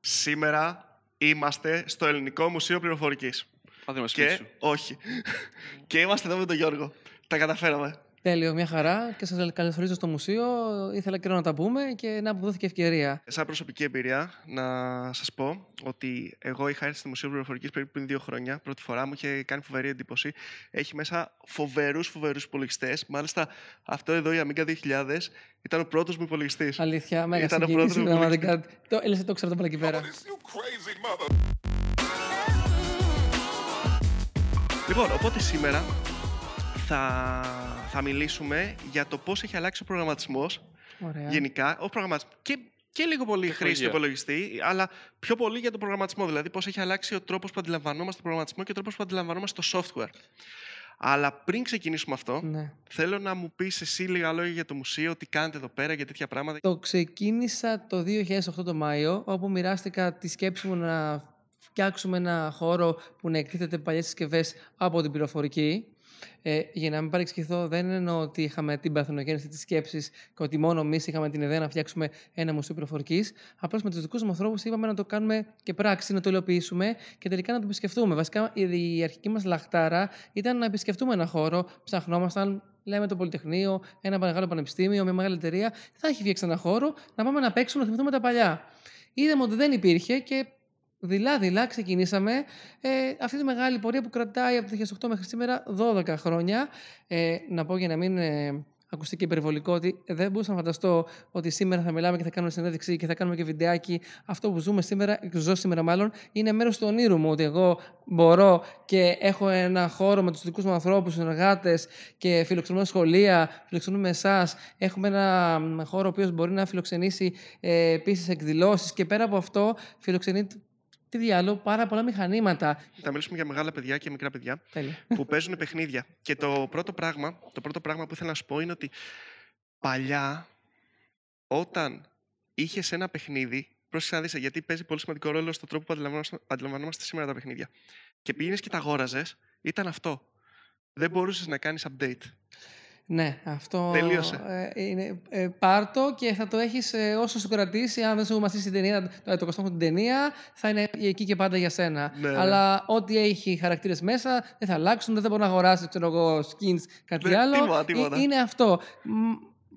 Σήμερα είμαστε στο Ελληνικό Μουσείο Πληροφορικής. Θα δούμε Και σπίτι σου. όχι. και είμαστε εδώ με τον Γιώργο. Τα καταφέραμε. Τέλειο, μια χαρά και σας καλωσορίζω στο μουσείο. Ήθελα καιρό να τα πούμε και να μου δόθηκε ευκαιρία. Σαν προσωπική εμπειρία, να σας πω ότι εγώ είχα έρθει στο Μουσείο Πληροφορικής περίπου πριν δύο χρόνια. Πρώτη φορά μου είχε κάνει φοβερή εντύπωση. Έχει μέσα φοβερούς, φοβερούς υπολογιστές. Μάλιστα, αυτό εδώ η Amiga 2000 ήταν ο πρώτος μου υπολογιστής. Αλήθεια, μέγα Ήταν ο συγκίνηση, πρώτος μου πραγματικά. Το, έλεσε το ξέρω από εκεί πέρα. Λοιπόν, οπότε σήμερα θα, θα μιλήσουμε για το πώς έχει αλλάξει ο προγραμματισμός Ωραία. γενικά. Ο προγραμματισμός και, και λίγο πολύ η χρήση του Τεχνολογία. υπολογιστή, αλλά πιο πολύ για τον προγραμματισμό. Δηλαδή, πώς έχει αλλάξει ο τρόπος που αντιλαμβανόμαστε τον προγραμματισμό και ο τρόπος που αντιλαμβανόμαστε το software. Αλλά πριν ξεκινήσουμε αυτό, Ναι. θέλω να μου πεις εσύ λίγα λόγια για το μουσείο, τι κάνετε εδώ πέρα, για τέτοια πράγματα. Το ξεκίνησα το 2008 το Μάιο, όπου μοιράστηκα τη σκέψη μου να φτιάξουμε ένα χώρο που να εκτίθεται παλιές συσκευές από την πληροφορική. Ε, για να μην παρεξηγηθώ, δεν εννοώ ότι είχαμε την παρθενογέννηση της σκέψης και ότι μόνο εμείς είχαμε την ιδέα να φτιάξουμε ένα μουσείο πληροφορικής. Απλώς με τους δικούς μου ανθρώπους είπαμε να το κάνουμε και πράξη, να το υλοποιήσουμε και τελικά να το επισκεφτούμε. Βασικά, η, η αρχική μας λαχτάρα ήταν να επισκεφτούμε ένα χώρο. Ψαχνόμασταν, λέμε το Πολυτεχνείο, ένα μεγάλο πανεπιστήμιο, μια μεγάλη εταιρεία. Θα έχει φτιάξει ένα χώρο να πάμε να παίξουμε, να θυμηθούμε τα παλιά. Είδαμε ότι δεν υπήρχε και δειλά-δειλά ξεκινήσαμε ε, αυτή τη μεγάλη πορεία που κρατάει από το 2008 μέχρι σήμερα 12 χρόνια. Ε, να πω για να μην ε, ακουστεί και υπερβολικό ότι δεν μπορούσα να φανταστώ ότι σήμερα θα μιλάμε και θα κάνουμε συνέντευξη και θα κάνουμε και βιντεάκι. Αυτό που ζούμε σήμερα, ζω σήμερα μάλλον, είναι μέρος του ονείρου μου ότι εγώ μπορώ και έχω ένα χώρο με τους δικούς μου ανθρώπους, συνεργάτες και φιλοξενούμε σχολεία, φιλοξενούμε εσάς. Έχουμε ένα μ, χώρο ο οποίος μπορεί να φιλοξενήσει ε, επίσης εκδηλώσεις και πέρα από αυτό φιλοξενεί τι διάλογο, πάρα πολλά μηχανήματα. Θα μιλήσουμε για μεγάλα παιδιά και μικρά παιδιά Τέλεια. που παίζουν παιχνίδια. Και το πρώτο πράγμα, το πρώτο πράγμα που ήθελα να σου πω είναι ότι παλιά, όταν είχες ένα παιχνίδι, πρόσεξε να δεις, γιατί παίζει πολύ σημαντικό ρόλο στον τρόπο που αντιλαμβανόμαστε, αντιλαμβανόμαστε σήμερα τα παιχνίδια. Και πήγαινες και τα αγόραζες, ήταν αυτό. Δεν μπορούσες να κάνεις update. Ναι, αυτό Τελείωσε. ε, είναι, ε, πάρ' το και θα το έχεις ε, όσο σου κρατήσει. Αν δεν σου μαθήσει την ταινία, το, το κοστό την ταινία, θα είναι εκεί και πάντα για σένα. Ναι, ναι. Αλλά ό,τι έχει χαρακτήρες μέσα δεν θα αλλάξουν, δεν θα μπορεί να αγοράσει ξέρω εγώ, skins, κάτι Ναι, άλλο. τίποτα, Ε, τίποτα. είναι αυτό. Μ,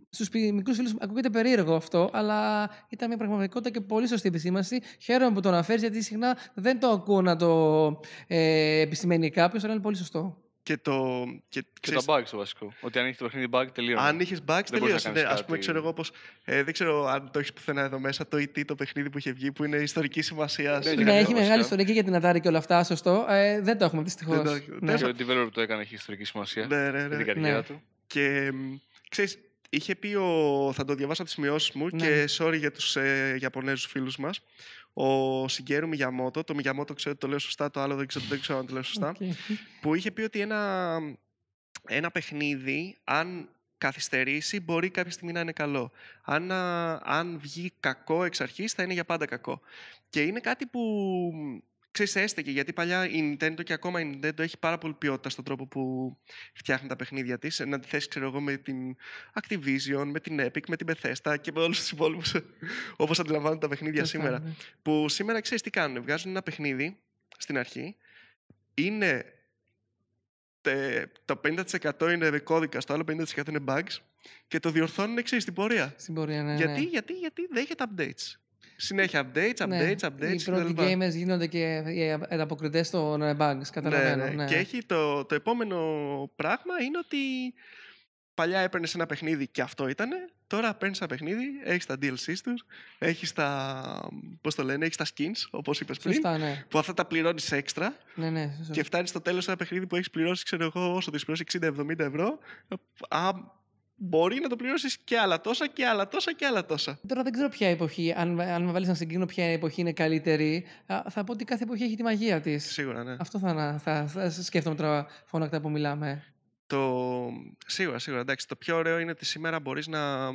Στους μικρούς φίλους ακούγεται περίεργο αυτό, αλλά ήταν μια πραγματικότητα και πολύ σωστή επισήμανση. Χαίρομαι που το αναφέρεις, γιατί συχνά δεν το ακούω να το ε, επισημαίνει κάποιος, αλλά είναι πολύ σωστό. Και το. Και, Και ξέρεις, τα bugs το βασικό. Ότι αν έχεις το παιχνίδι bug, τελείωνε. αν είχες bugs, μπορείς να τελείωσε. κάνεις Ναι, Α πούμε, κάτι. ξέρω εγώ πως, ε, δεν ξέρω αν το έχεις πουθενά εδώ μέσα το ET, το παιχνίδι που είχε βγει, που είναι ιστορικής σημασίας. Ναι, Ναι, και έχει βασικά. μεγάλη ιστορία και για την Atari και όλα αυτά, σωστό. Ε, δεν το έχουμε δυστυχώς. Δεν το έχει. Ναι. Και ο developer που το έκανε έχει ιστορική σημασία. Ναι, ναι, Για ναι. την καριέρα Ναι. του. Και μ, ξέρεις, είχε πει ο... Θα το διαβάσω από τις σημειώσεις μου Ναι. και sorry για τους ε, Ιαπωνέζους φίλους μας. Ο Σιγκέρου Μιγιαμότο, το Μιγιαμότο ξέρω ότι το λέω σωστά, το άλλο δεν ξέρω, δεν ξέρω αν το λέω σωστά, Οκ. που είχε πει ότι ένα, ένα παιχνίδι, αν καθυστερήσει, μπορεί κάποια στιγμή να είναι καλό. Αν, α, αν βγει κακό εξ αρχής, θα είναι για πάντα κακό. Και είναι κάτι που ξέρεις, έστεκε, γιατί παλιά η Nintendo και ακόμα η Nintendo έχει πάρα πολύ ποιότητα στον τρόπο που φτιάχνει τα παιχνίδια της. Να τη θέσει, ξέρω εγώ, με την Activision, με την Epic, με την Bethesda και με όλους τους υπόλοιπους, όπως αντιλαμβάνονται τα παιχνίδια Σωστά, σήμερα. ναι. Που σήμερα ξέρεις τι κάνουν. Βγάζουν ένα παιχνίδι στην αρχή, είναι τε- το 50% είναι κώδικα, το άλλο 50% είναι bugs και το διορθώνουν εξή στην πορεία. Στην πορεία, ναι. γιατί, ναι. γιατί, γιατί δέχεται updates. Συνέχεια updates, Ναι, updates, updates. Οι πρώτοι κτλ. gamers γίνονται και οι ανταποκριτές των ε, bugs. Καταλαβαίνω. Ναι, Και έχει το, το επόμενο πράγμα είναι ότι παλιά έπαιρνες ένα παιχνίδι και αυτό ήτανε. Τώρα παίρνεις ένα παιχνίδι, έχεις τα DLCs τους, έχεις τα. Πώς το λένε, έχεις τα skins, όπως είπες πριν. Σωστά, ναι. Που αυτά τα πληρώνεις έξτρα ναι, ναι σωστά. και φτάνεις στο τέλος ένα παιχνίδι που έχεις πληρώσει, ξέρω εγώ, όσο το έχεις πληρώσει 60-70 ευρώ. Α, μπορεί να το πληρώσεις και άλλα τόσα και άλλα τόσα και άλλα τόσα. Τώρα δεν ξέρω ποια εποχή, αν, αν με βάλεις να συγκρίνω ποια εποχή είναι καλύτερη, α, θα πω ότι κάθε εποχή έχει τη μαγεία της. Σίγουρα, ναι. Αυτό θα, να- θα, θα σκέφτομαι τώρα φώνακτα που μιλάμε. Το... Σίγουρα, σίγουρα. Εντάξει, το πιο ωραίο είναι ότι σήμερα μπορείς να...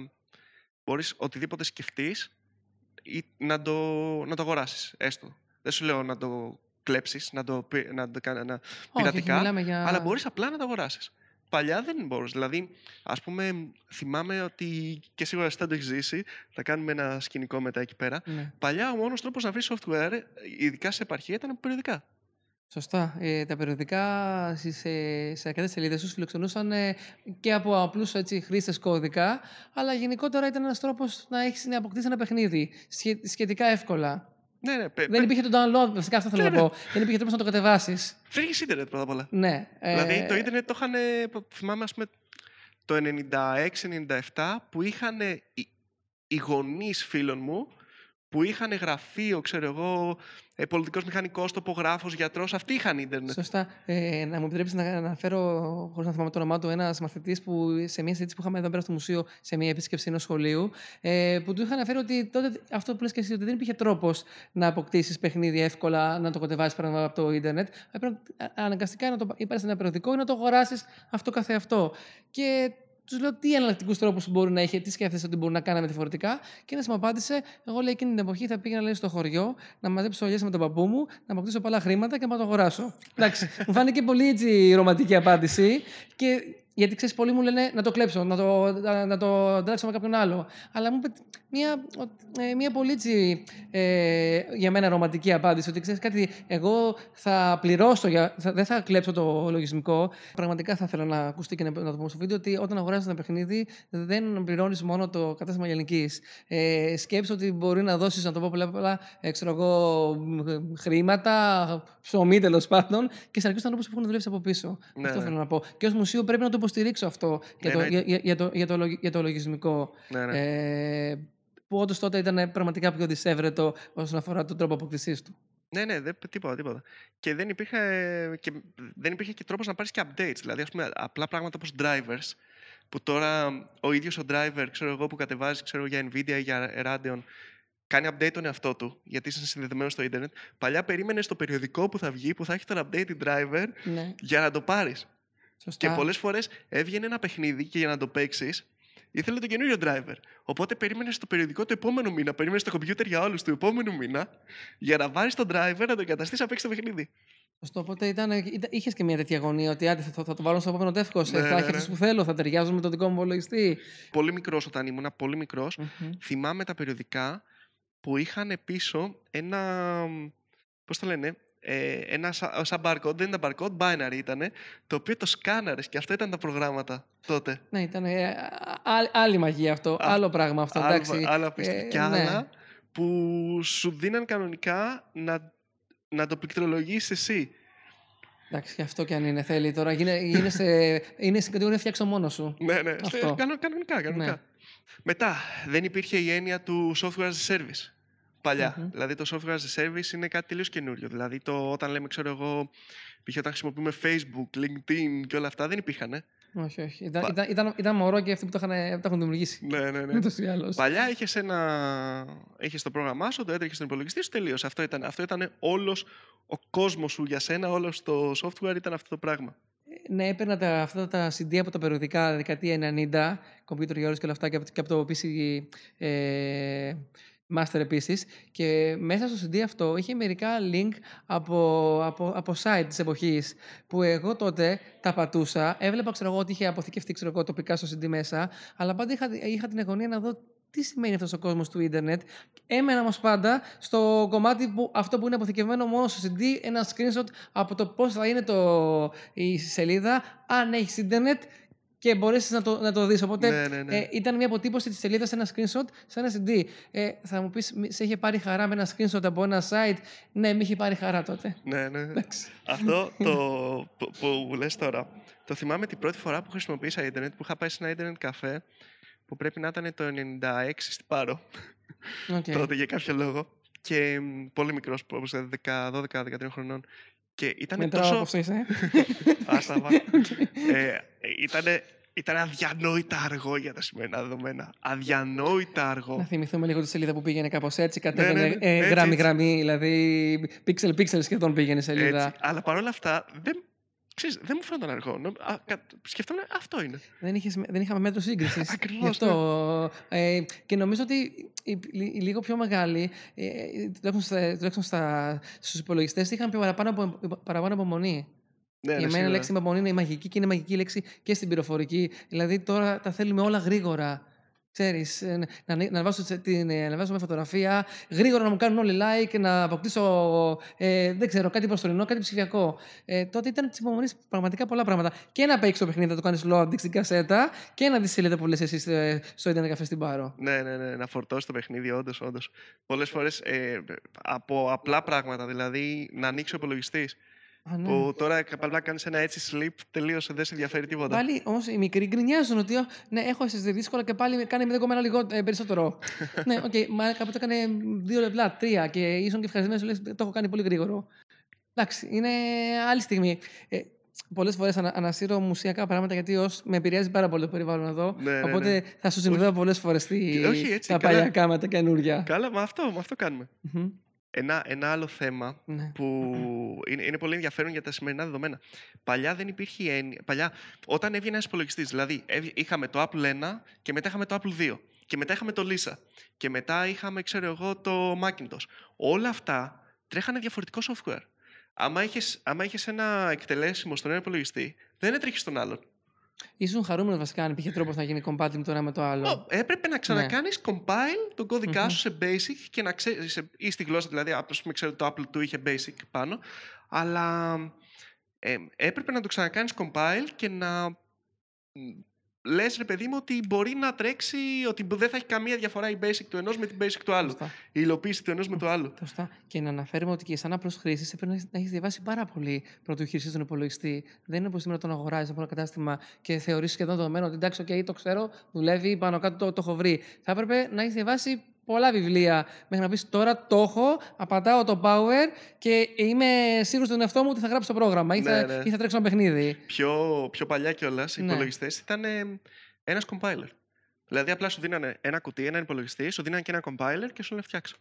Μπορείς οτιδήποτε σκεφτείς ή να το, να το αγοράσεις, έστω. Δεν σου λέω να το κλέψεις, να το, πει- να το κάνει να... Όχι, όχι, πειρατικά, μιλάμε για... αλλά μπορείς απλά να το αγοράσεις. Παλιά δεν μπορούσε. Δηλαδή, ας πούμε, θυμάμαι ότι και σίγουρα εσύ δεν το έχεις ζήσει, θα κάνουμε ένα σκηνικό μετά εκεί πέρα. Ναι. Παλιά ο μόνος τρόπος να βρεις software, ειδικά σε επαρχία, ήταν από περιοδικά. Σωστά. Ε, τα περιοδικά στις, ε, σε αρκετές σελίδες του φιλοξενούσαν ε, και από απλούς χρήστες κώδικα, αλλά γενικότερα ήταν ένας τρόπος να, έχεις, να αποκτήσεις ένα παιχνίδι σχε- σχετικά εύκολα. Ναι, ναι, πε- Δεν πε- υπήρχε το download, βασικά αυτό θέλω Ναι, να ναι. πω. Δεν υπήρχε τρόπος να το κατεβάσεις. δεν είχε ίντερνετ πρώτα απ' όλα. Ναι. ε, Δηλαδή το ίντερνετ το είχαν, θυμάμαι ας πούμε, το 96-97 που είχαν οι, οι γονείς φίλων μου που είχαν γραφείο, ξέρω εγώ, ε, πολιτικός μηχανικός, τοπογράφος, γιατρός, αυτοί είχαν ίντερνετ. Σωστά. Ε, να μου επιτρέψεις να αναφέρω, χωρίς να θυμάμαι το όνομά του, ένας μαθητής που σε μια συζήτηση που είχαμε εδώ πέρα στο μουσείο, σε μια επίσκεψη ενός σχολείου, ε, που του είχαν αναφέρει ότι τότε αυτό που λες και εσύ, ότι δεν υπήρχε τρόπος να αποκτήσεις παιχνίδι εύκολα, να το κατεβάσει πράγμα από το ίντερνετ. Έπρεπε α- αναγκαστικά να το πάρει ένα περιοδικό ή να το αγοράσεις αυτό καθεαυτό. Και τους λέω τι εναλλακτικούς τρόπους μπορεί να έχει, τι σκέφτεσαι ότι μπορεί να κάναμε διαφορετικά. Και ένας μου απάντησε, εγώ λέει εκείνη την εποχή θα πήγαινα λέει, στο χωριό να μαζέψω ολιέ με τον παππού μου, να αποκτήσω πολλά χρήματα και να το αγοράσω. Εντάξει, μου φάνηκε πολύ έτσι ρομαντική απάντηση. Και γιατί ξέρεις, πολλοί μου λένε να το κλέψω, να το, να, να το ανταλλάξω με κάποιον άλλο. Αλλά μου είπε μια, ε, μια πολύ έτσι, ε, για μένα ρομαντική απάντηση. Ότι ξέρεις κάτι, εγώ θα πληρώσω, για, θα, δεν θα κλέψω το λογισμικό. Πραγματικά θα ήθελα να ακουστεί και να, να το πούμε στο βίντεο ότι όταν αγοράζεις ένα παιχνίδι δεν πληρώνεις μόνο το κατάστημα λιανική. Ε, σκέψου ότι μπορεί να δώσεις, να το πω πολλά, πολλά ε, ξέρω εγώ, μ, χρήματα, ψωμί τέλος πάντων και σε αρκετούς ανθρώπους που έχουν δουλέψει από πίσω. Ναι, αυτό ναι. θέλω να πω. Και ως μουσείο πρέπει να το υποστηρίξω αυτό για, Ναι, το, ναι. για, για, για το, για, το, λογι- για το λογισμικό. Ναι, ναι. Ε, που όντως τότε ήταν πραγματικά πιο δυσέβρετο όσον αφορά τον τρόπο αποκτησής του. Ναι, ναι, δεν, τίποτα, τίποτα. Και δεν υπήρχε και, δεν υπήρχε και τρόπος να πάρεις και updates. Δηλαδή, ας πούμε, απλά πράγματα όπως drivers, που τώρα ο ίδιος ο driver, ξέρω εγώ, που κατεβάζει ξέρω, για Nvidia ή για Radeon, κάνει update τον εαυτό του, γιατί είσαι συνδεδεμένος στο ίντερνετ. Παλιά περίμενες το περιοδικό που θα βγει, που θα έχει τον update driver, Ναι, για να το πάρεις. σωστά. Και πολλές φορές έβγαινε ένα παιχνίδι και για να το παίξεις, ήθελε το καινούριο driver. Οπότε περίμενε το περιοδικό του επόμενου μήνα, περίμενε το κομπιούτερ για όλους του επόμενου μήνα, για να βάλει τον driver να το εγκαταστήσει να παίξει το παιχνίδι. Σωστό, οπότε ήταν, ήταν, είχες και μια τέτοια αγωνία ότι άντε, θα, θα, το βάλω στο επόμενο τεύχος, Ναι, θα ναι, έχεις ναι. αυτούς που θέλω, θα ταιριάζουν με τον δικό μου υπολογιστή. Πολύ μικρός όταν ήμουν, πολύ μικρός, Μμμ. θυμάμαι τα περιοδικά που είχαν πίσω ένα. Πώς το λένε, ε, ένα σα- σαν barcode, δεν ήταν barcode, binary ήταν, το οποίο το σκάναρες και αυτά ήταν τα προγράμματα τότε. Ναι, ήταν ε, α- α- άλλη μαγεία αυτό, Α, άλλο πράγμα αυτό, Άλλο- εντάξει. άλλα απίστευτα. Ε, και ναι. άλλα που σου δίναν κανονικά να, να το πληκτρολογήσεις εσύ. Εντάξει, και αυτό κι αν είναι, θέλει τώρα. Γίνε, είναι, σε, είναι στην κατηγορία φτιάξω μόνος σου. Ναι, ναι, Αυτό. σε- κανο- κανονικά, κανονικά. Ναι. Μετά, δεν υπήρχε η έννοια του software as a service. Παλια Μμμ. Δηλαδή το software as a service είναι κάτι τελείως καινούριο. Δηλαδή το, όταν λέμε, ξέρω εγώ, π.χ. όταν χρησιμοποιούμε Facebook, LinkedIn και όλα αυτά δεν υπήρχαν. Όχι, όχι. Ήταν, Πα- ήταν, ήταν, ήταν μωρό και αυτοί που το είχαν, τα έχουν δημιουργήσει. Ναι, ναι, ναι. Ούτως ή άλλως. Παλιά είχες, ένα... είχες το πρόγραμμά σου, το έτρεχες στον υπολογιστή σου, τελείωσε. Αυτό ήταν, αυτό ήταν όλος ο κόσμος σου για σένα, όλος το software ήταν αυτό το πράγμα. Ναι, έπαιρνα τα, αυτά τα CD από τα περιοδικά δεκαετία 90, computer για όλους και όλα αυτά και από, και από το PC ε, Master επίσης. Και μέσα στο CD αυτό είχε μερικά link από, από, από site της εποχής που εγώ τότε τα πατούσα. Έβλεπα ξέρω εγώ, ότι είχε αποθηκευτεί ξέρω εγώ, τοπικά στο CD μέσα, αλλά πάντα είχα, είχα την αγωνία να δω τι σημαίνει αυτός ο κόσμος του ίντερνετ. Έμενα όμως πάντα στο κομμάτι που αυτό που είναι αποθηκευμένο μόνο στο CD, ένα screenshot από το πώς θα είναι το, η σελίδα, αν έχει ίντερνετ και μπορέσεις να το, να το δεις. Οπότε Ναι, ναι, ναι. ε, ήταν μια αποτύπωση της σελίδας σε ένα screenshot, σε ένα CD. Ε, θα μου πεις, σε είχε πάρει χαρά με ένα screenshot από ένα site; Ναι, με είχε πάρει χαρά τότε. Ναι, ναι. Εντάξει. Αυτό το που, που λες τώρα, το θυμάμαι την πρώτη φορά που χρησιμοποίησα ίντερνετ, που είχα πάει σε ένα ίντερνετ καφέ, που πρέπει να ήταν το 96 στην Πάρο, Okay. τότε για κάποιο λόγο. Και μ, πολύ μικρός, όπως 12-13 χρονών. Και ήταν Μετράω τόσο... από αυτό είσαι. Άστα, βα. ε, ήτανε, ήταν αδιανόητα αργό για τα σημερινά δεδομένα. Αδιανόητα Να αργό. θυμηθούμε λίγο τη σελίδα που πήγαινε κάπως έτσι, κατέβαινε ναι, ναι, ε, έτσι, γράμμη έτσι. γραμμή, δηλαδή πίξελ πίξελ σχεδόν πήγαινε η σελίδα. Έτσι. Αλλά παρόλα αυτά, δεν, ξέρεις, δεν μου φαίνονταν αργό. Νο- α, κα- Σκεφτόμουν αυτό είναι. Δεν, είχες, δεν είχαμε μέτρο σύγκρισης. Ακριβώς, Γι' αυτό. Ε, και νομίζω ότι οι, οι- οι λίγο πιο μεγάλοι, ε, τουλάχιστον, στα, τουλάχιστον στα, στους υπολογιστές, είχαν πιο παραπάνω, από, παραπάνω απομονή. Ναι, ναι, Για μένα η σίγουρα. λέξη υπομονή είναι η μαγική και είναι μαγική λέξη και στην πληροφορική. Δηλαδή τώρα τα θέλουμε όλα γρήγορα. Ξέρεις, ε, να, να, να, βάζω, σε- την, ε, να βάζω μια φωτογραφία, γρήγορα να μου κάνουν όλοι like, να αποκτήσω ε, δεν ξέρω, κάτι προσωρινό, κάτι ψηφιακό. Ε, τότε ήταν τη υπομονής πραγματικά πολλά πράγματα. Και να παίξεις το παιχνίδι, να το κάνεις loading στην κασέτα και να δεις σελίδα που λες εσύ ε, στο Ιντερνετ καφέ στην Πάρο. Ναι, ναι, ναι, να φορτώσει το παιχνίδι, όντως. Όντως. Πολλές φορές ε, από απλά πράγματα, δηλαδή να ανοίξει ο υπολογιστής. Α, ναι. Που τώρα απλά να κάνεις ένα έτσι sleep, τελείωσε, δεν σε ενδιαφέρει τίποτα. Πάλι όμως οι μικροί γκρινιάζουν ότι «Ω, ναι, έχω SSD δύσκολα και πάλι κάνει 0,1 λίγο, ε, περισσότερο. ναι, οκ, μα κάποτε έκανε δύο λεπτά, τρία και ήσουν και ευχαριστημένος, λες, το έχω κάνει πολύ γρήγορο. Εντάξει, είναι άλλη στιγμή. Ε, Πολλές φορές ανα, ανασύρω μουσειακά πράγματα γιατί ως, με επηρεάζει πάρα πολύ το περιβάλλον εδώ. Ναι, ναι, ναι. οπότε θα σου συνδέω πολλές φορές Και- όχι, έτσι, τα καλά. παλιά με τα καινούργια. Καλά, με αυτό, με αυτό κάνουμε. Μμμ, Ένα, ένα άλλο θέμα ναι. που είναι, είναι πολύ ενδιαφέρον για τα σημερινά δεδομένα. Παλιά δεν υπήρχε έννοια. Παλιά, όταν έβγαινε ένας υπολογιστής, δηλαδή έβγε- είχαμε το Apple 1 και μετά είχαμε το Apple 2 και μετά είχαμε το Lisa και μετά είχαμε, ξέρω εγώ, το Macintosh. Όλα αυτά τρέχανε διαφορετικό software. Άμα είχες, άμα είχες ένα εκτελέσιμο στον ένα υπολογιστή, δεν έτρεχε στον άλλον. Ήσουν χαρούμενος βασικά αν υπήρχε τρόπος να γίνει compatible το ένα με το άλλο. Ω, έπρεπε να ξανακάνεις compile τον κωδικα Μμμ. σου σε basic και να ξέρεις, σε- ή στη γλώσσα δηλαδή, ας πούμε ξέρω το Apple 2 είχε basic πάνω, αλλά ε, έπρεπε να το ξανακάνεις compile και να μ, λες ρε παιδί μου ότι μπορεί να τρέξει, ότι δεν θα έχει καμία διαφορά η basic του ενός με την basic του άλλου. Σωστά. Η υλοποίηση του ενός με του άλλου. Σωστά. Και να αναφέρουμε ότι και σαν απλός χρήστη έπρεπε να έχεις διαβάσει πάρα πολύ πρωτού χειριστή τον υπολογιστή. Δεν είναι όπως σήμερα τον αγοράζεις από ένα κατάστημα και θεωρείς σχεδόν δεδομένο ότι εντάξει, okay, το ξέρω, δουλεύει, πάνω κάτω το, το έχω βρει. Θα έπρεπε να έχεις διαβάσει πολλά βιβλία μέχρι να πεις τώρα το έχω, απαντάω το power και είμαι σίγουρος στον εαυτό μου ότι θα γράψω το πρόγραμμα ή, θα, Ναι, ναι. ή θα τρέξω ένα παιχνίδι. Πιο, πιο παλιά κιόλας οι Ναι. υπολογιστές ήταν ε, ένας compiler. Δηλαδή απλά σου δίνανε ένα κουτί, έναν υπολογιστή, σου δίνανε και ένα compiler και σου λένε φτιάξω.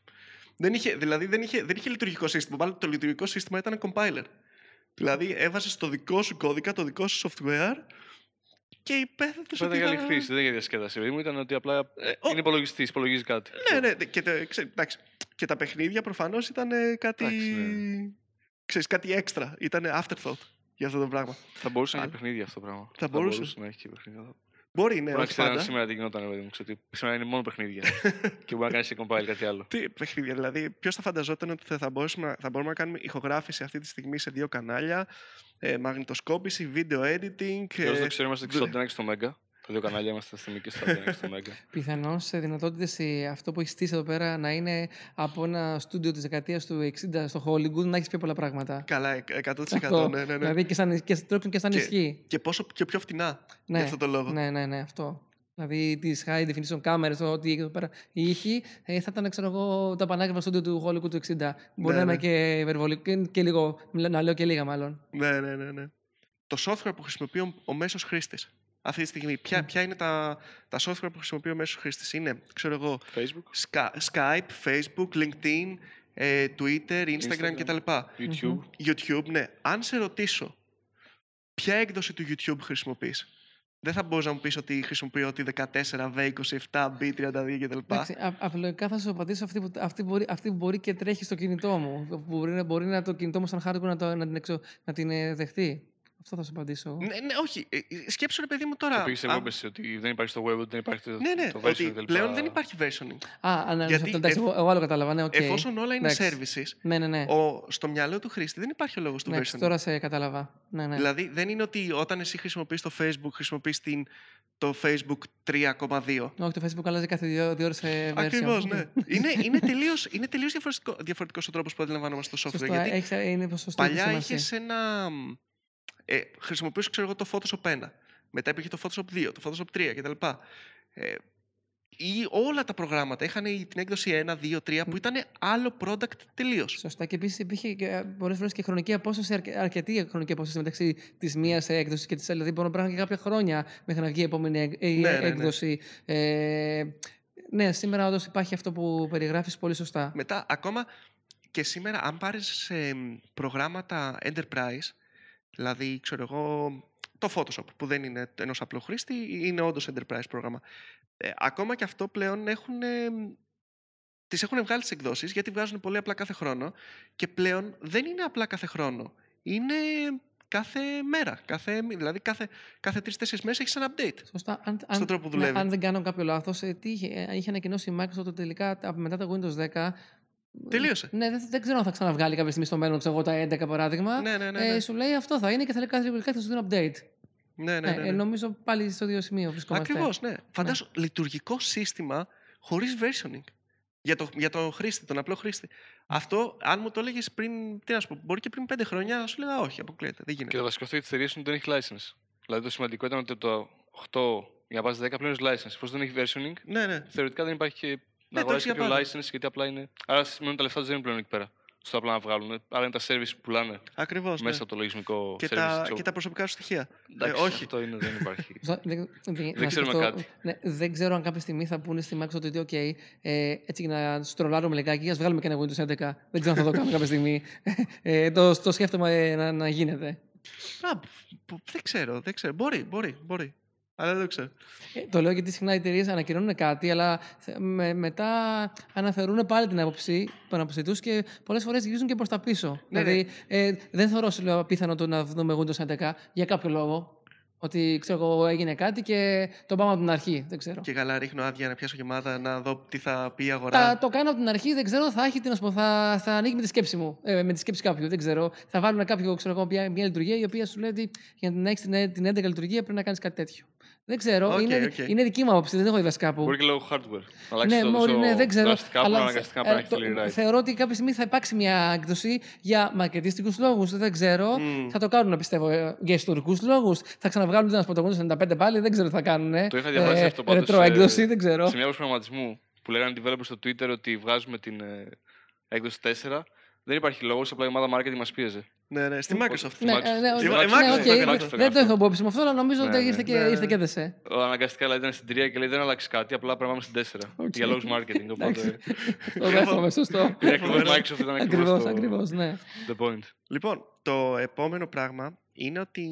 Δεν είχε, δηλαδή δεν είχε, δεν είχε λειτουργικό σύστημα. Μάλλον το λειτουργικό σύστημα ήταν compiler. Δηλαδή έβαζες το δικό σου κώδικα, το δικό σου software και υπέθετος Πέτα για άλλη χρήση, δεν για διασκέδαση. Παιδί μου ήταν ότι απλά Ε, ο- είναι υπολογιστής, υπολογίζει κάτι. Ναι, ναι, και, τα- ξέ- εντάξει, και τα παιχνίδια προφανώς ήταν ε, κάτι. Εντάξει, ναι. Ξέρεις, κάτι έξτρα. Ήταν afterthought για αυτό το πράγμα. Θα μπορούσε να έχει Αλλά- παιχνίδια αυτό το πράγμα. Θα μπορούσε. να έχει και παιχνίδια. Μπορεί, ναι, Μπορεί να όχι ξέρει πάντα. σήμερα τι γινόταν, ρε παιδί μου. Ξέρω ότι σήμερα είναι μόνο παιχνίδια. και μπορεί να κάνεις και compile κάτι άλλο. Τι παιχνίδια, δηλαδή, ποιος θα φανταζόταν ότι θα, θα, μπορούσαμε, να- θα μπορούμε να κάνουμε ηχογράφηση αυτή τη στιγμή σε δύο κανάλια, ε, μαγνητοσκόπηση, video editing. Και όσο ε, δεν ξέρω, είμαστε και στο Αντένα και στο Μέγκα. Τα δύο κανάλια είμαστε στην και στο Αντένα και στο Μέγκα. Πιθανώς σε δυνατότητες αυτό που έχεις στήσει εδώ πέρα να είναι από ένα στούντιο της δεκαετίας του 60 στο Hollywood να έχεις πιο πολλά πράγματα. Καλά, ε, 100%. Αυτό. ναι, ναι, ναι. Δηλαδή και, σαν, και τρώξουν και σαν Και- ισχύ. Και πόσο και πιο φτηνά Ναι. για αυτό το λόγο. Ναι, ναι, ναι, αυτό. Δηλαδή τις high definition κάμερες, ό,τι εκεί εδώ πέρα οι ήχοι, ε, θα ήταν ξέρω εγώ, τα πανάκριβα στούντιο του Hollywood του 60. Μπορεί Ναι, να ναι. είμαι και υπερβολικό και, και λίγο, να λέω και λίγα μάλλον. Ναι, ναι, ναι, ναι. Το software που χρησιμοποιεί ο, ο μέσος χρήστης. Αυτή τη στιγμή, ποια, ποια είναι τα, τα software που χρησιμοποιεί ο μέσος χρήστης; Είναι, ξέρω εγώ, Facebook, Sky- Skype, Facebook, LinkedIn, ε, Twitter, Instagram, Instagram. κτλ. YouTube. YouTube, ναι. Αν σε ρωτήσω ποια έκδοση του YouTube χρησιμοποιείς, δεν θα μπορείς να μου πεις ότι χρησιμοποιώ τη 14, V27, B32 κτλ. Εντάξει, α- απλοϊκά θα σου απαντήσω αυτή που, αυτή, που μπορεί, αυτή που μπορεί και τρέχει στο κινητό μου. Που μπορεί, να- μπορεί να το κινητό μου σαν hardware να, το, να, την, εξω, να την ε, δεχτεί. Αυτό θα σου απαντήσω. εγώ. Ναι, ναι, όχι. Ε, ε, σκέψου ρε παιδί μου Το τώρα. πήγε σε α- web εσύ, ότι δεν υπάρχει στο web, ότι δεν υπάρχει το, Ναι, ναι, το ότι version κτλ. πλέον δεν υπάρχει versioning. Α, α, ναι, Γιατί αυτό, εντάξει, εφ- εγώ, εγώ άλλο κατάλαβα. Ναι, οκ. Εφόσον όλα είναι Εντάξει. services, Ναι, ναι, ναι. ο, στο μυαλό του χρήστη δεν υπάρχει ο λόγος του Εντάξει, versioning. τώρα σε κατάλαβα. Ναι, ναι. Δηλαδή δεν είναι ότι όταν εσύ χρησιμοποιείς το Facebook, χρησιμοποιείς την, το Facebook 3,2. Όχι, το Facebook αλλάζει κάθε δύο, δύο ώρες σε version. Ακριβώς, ναι. είναι, είναι τελείως, είναι τελείως διαφορετικό, διαφορετικός ο τρόπος που αντιλαμβανόμαστε το software. Σωστό, γιατί έχεις, είναι σωστό. παλιά έχει σημασία. είχες ένα... Ε, χρησιμοποιούσες, ξέρω εγώ, το Photoshop 1. Μετά υπήρχε το Photoshop 2, το Photoshop 3 κτλ. Ε, ή όλα τα προγράμματα είχαν την έκδοση 1, 2, 3 που ήταν άλλο product τελείως. Σωστά. Και επίσης υπήρχε πολλές φορές και χρονική απόσταση, αρκε- αρκετή χρονική απόσταση μεταξύ της μίας έκδοσης και της άλλης. Δηλαδή, μπορεί να πράγμα και κάποια χρόνια μέχρι να βγει η επόμενη εκ- η Ναι, ναι, ναι. έκδοση. Ε, ναι, σήμερα όντως υπάρχει αυτό που περιγράφεις πολύ σωστά. Μετά, ακόμα και σήμερα, αν πάρεις προγράμματα enterprise, δηλαδή, ξέρω εγώ, το Photoshop, που δεν είναι ενός απλού χρήστη, είναι όντως enterprise πρόγραμμα. Ε, ακόμα και αυτό πλέον έχουν. Ε, τις έχουν βγάλει τις εκδόσεις γιατί βγάζουν πολύ απλά κάθε χρόνο και πλέον δεν είναι απλά κάθε χρόνο. Είναι κάθε μέρα. Κάθε, δηλαδή κάθε, κάθε τρει-τέσσερι μέρες έχεις ένα update. Σωστά. Αν, Στον αν, τρόπο που ναι, δουλεύει. αν δεν κάνω κάποιο λάθος, τι είχε, ε, είχε ανακοινώσει η Microsoft ότι τελικά τα- μετά το Windows 10. Τελείωσε. Ναι, δεν, δεν ξέρω αν θα ξαναβγάλει κάποια στιγμή στο μέλλον, ξέρω εγώ, τα 11 παράδειγμα. Ναι, ναι, ναι. Ε, ναι. σου λέει αυτό θα είναι και θα λέει κάθε κάθε θα σου δίνει update. ναι, ναι, ναι, Ε, ναι. νομίζω πάλι στο ίδιο σημείο βρισκόμαστε. Ακριβώς, ναι. Φαντάσου λειτουργικό σύστημα χωρίς versioning. Για, το, για τον χρήστη, τον απλό χρήστη. Αυτό, αν μου το έλεγες πριν, τι να σου πω, μπορεί και πριν πέντε χρόνια να σου λέγα όχι, αποκλείεται. Δεν Και γίνεται. το βασικό αυτό για τι εταιρείε είναι ότι δεν έχει license. Δηλαδή το σημαντικό ήταν ότι το 8 για να πας 10 πλέον έχεις license. Εφόσον δεν έχει versioning, Ναι, ναι. θεωρητικά δεν υπάρχει και να το αγοράσει έχεις για κάποιο πάντα. license γιατί απλά είναι. Άρα σημαίνει ότι τα λεφτά του δεν είναι πλέον εκεί πέρα. Στο απλά να βγάλουν. Άρα είναι τα service που πουλάνε Ακριβώς. Ναι. μέσα από το λογισμικό Και, service. τα, shop. και τα προσωπικά σου στοιχεία. Εντάξει, ε, όχι. Αυτό είναι, δεν υπάρχει. Ζω- Δεν, δεν- να ξέρουμε σκεφτώ- κάτι. Ναι, δεν ξέρω αν κάποια στιγμή θα πούνε στη Microsoft ότι, OK, ε, έτσι για να στρολάρουμε λιγάκι, ας βγάλουμε και ένα Windows 11. Δεν ξέρω αν θα το κάνουμε κάποια στιγμή. Ε, το, το σκέφτομαι να, να γίνεται. Α, που- δεν ξέρω, δεν ξέρω. Μπορεί, μπορεί, μπορεί. Αλλά δεν το ξέρω. Ε, το λέω γιατί συχνά οι εταιρείες ανακοινώνουν κάτι, αλλά θε- με, μετά αναθερούν πάλι την άποψη, την άποψη του και πολλές φορές γυρίζουν και προς τα πίσω. Ναι, δηλαδή, ε, δεν θεωρώ σου λέω, απίθανο το να δούμε Windows 11 για κάποιο λόγο. Ότι ξέρω εγώ έγινε κάτι και το πάμε από την αρχή. Δεν ξέρω. Και καλά, ρίχνω άδεια να πιάσω γεμάτα να δω τι θα πει η αγορά. Τα, το κάνω από την αρχή, δεν ξέρω, θα έχει τι να σου πω, θα, θα ανοίγει με τη σκέψη μου. Ε, με τη σκέψη κάποιου, δεν ξέρω. Θα βάλουν κάποιο, ξέρω εγώ, μια, μια λειτουργία η οποία σου λέει ότι για να έχεις την, την 11 λειτουργία πρέπει να κάνεις κάτι τέτοιο. Δεν ξέρω. Οκ, είναι, οκ. είναι δική μου άποψη, δεν έχω διαβάσει κάπου. Μπορεί και λόγω hardware. Να αλλάξεις Ναι, το μπορεί, τόσο ναι, δεν ξέρω. δραστικά που αλλά αναγκαστικά ε, πρέπει να έχει το- τελείως rewrite. θεωρώ ότι κάποια στιγμή θα υπάρξει μια έκδοση για μαρκετιστικούς λόγους. Δεν ξέρω. Μμμ. Θα το κάνουν, πιστεύω, ε, για ιστορικούς λόγους. Θα ξαναβγάλουν ένα πρωτόγονο 95 πάλι. Δεν ξέρω τι θα κάνουν. Ε, Το είχα διαβάσει αυτό πάντως, Ρετρό ε, έκδοση, δεν ξέρω. Σε μια προγραμματισμού που λέγανε οι developers στο Twitter ότι βγάζουμε την ε, έκδοση 4, δεν υπάρχει λόγος, απλά η ομάδα marketing μας πίεζε. Ναι, ναι, στη Οπότε- Microsoft. Ναι, Microsoft. ε, ναι, Στη ναι, Microsoft, ναι, Microsoft, OK, Microsoft Δεν το έχω υπόψη μου αυτό, αλλά νομίζω Ναι, ότι ναι. ήρθε και, Ναι, ναι. ήρθε και έδεσε. Ο αναγκαστικά δηλαδή, ήταν στην 3 και λέει δεν αλλάξει κάτι, απλά πρέπει να πάμε στην 4. Οκ. Για λόγους marketing. Οπότε. Το δέχομαι, σωστό. είναι ακριβώς Microsoft ήταν Ακριβώς, ακριβώς το ακριβώς, ναι. the point. Λοιπόν, το επόμενο πράγμα είναι ότι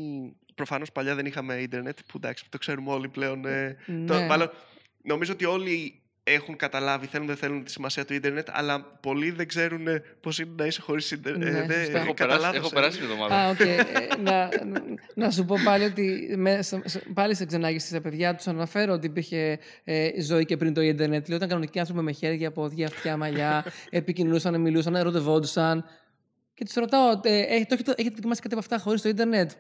προφανώς παλιά δεν είχαμε ίντερνετ, που εντάξει, το ξέρουμε όλοι πλέον. ε, το, Ναι. μάλλον, νομίζω ότι όλοι έχουν καταλάβει, θέλουν δεν θέλουν τη σημασία του ίντερνετ, αλλά πολλοί δεν ξέρουν ε, πώς είναι να είσαι χωρίς ίντερνετ. Ναι, Ε, δεν- σωστά. Έχω κατά περάσει, λάθος, έχω ε. περάσει μια εβδομάδα. Α, οκ. Ε, να, να σου πω πάλι ότι με, σε- σε- πάλι σε ξενάγηση στα παιδιά τους αναφέρω ότι υπήρχε ε, ζωή και πριν το ίντερνετ. Δηλαδή, όταν κανονικοί άνθρωποι με χέρια, πόδια, αυτιά, μαλλιά επικοινωνούσαν, μιλούσαν, ερωτευόντουσαν. Και τους ρωτάω, ε, ε, το, έχετε, έχετε δοκιμάσει κάτι από αυτά χωρίς το ίντερνετ;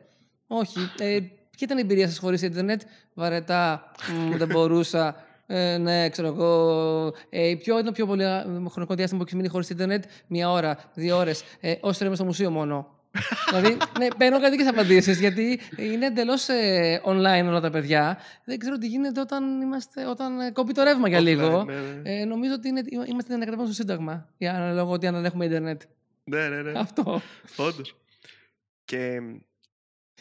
Όχι. Ε, ποια ήταν η εμπειρία σας χωρίς ίντερνετ; Βαρετά. Μ, δεν μπορούσα. Ε, ναι, ξέρω εγώ. Ε, ποιο είναι το πιο πολύ ε, χρονικό διάστημα που έχεις μείνει χωρίς ίντερνετ, μία ώρα, δύο ώρες. Ε, όσο είμαι στο μουσείο μόνο. δηλαδή, ναι, παίρνω κρατικέ απαντήσεις γιατί είναι εντελώς online όλα τα παιδιά. Δεν ξέρω τι γίνεται όταν, είμαστε, όταν ε, κόπει το ρεύμα για Offline, λίγο. ναι, ναι. Ε, νομίζω ότι είναι, είμαστε ανακατεμένοι στο Σύνταγμα. Για λόγω ότι αν δεν έχουμε Ιντερνετ. Ναι, ναι, ναι. Αυτό. Όντως. Και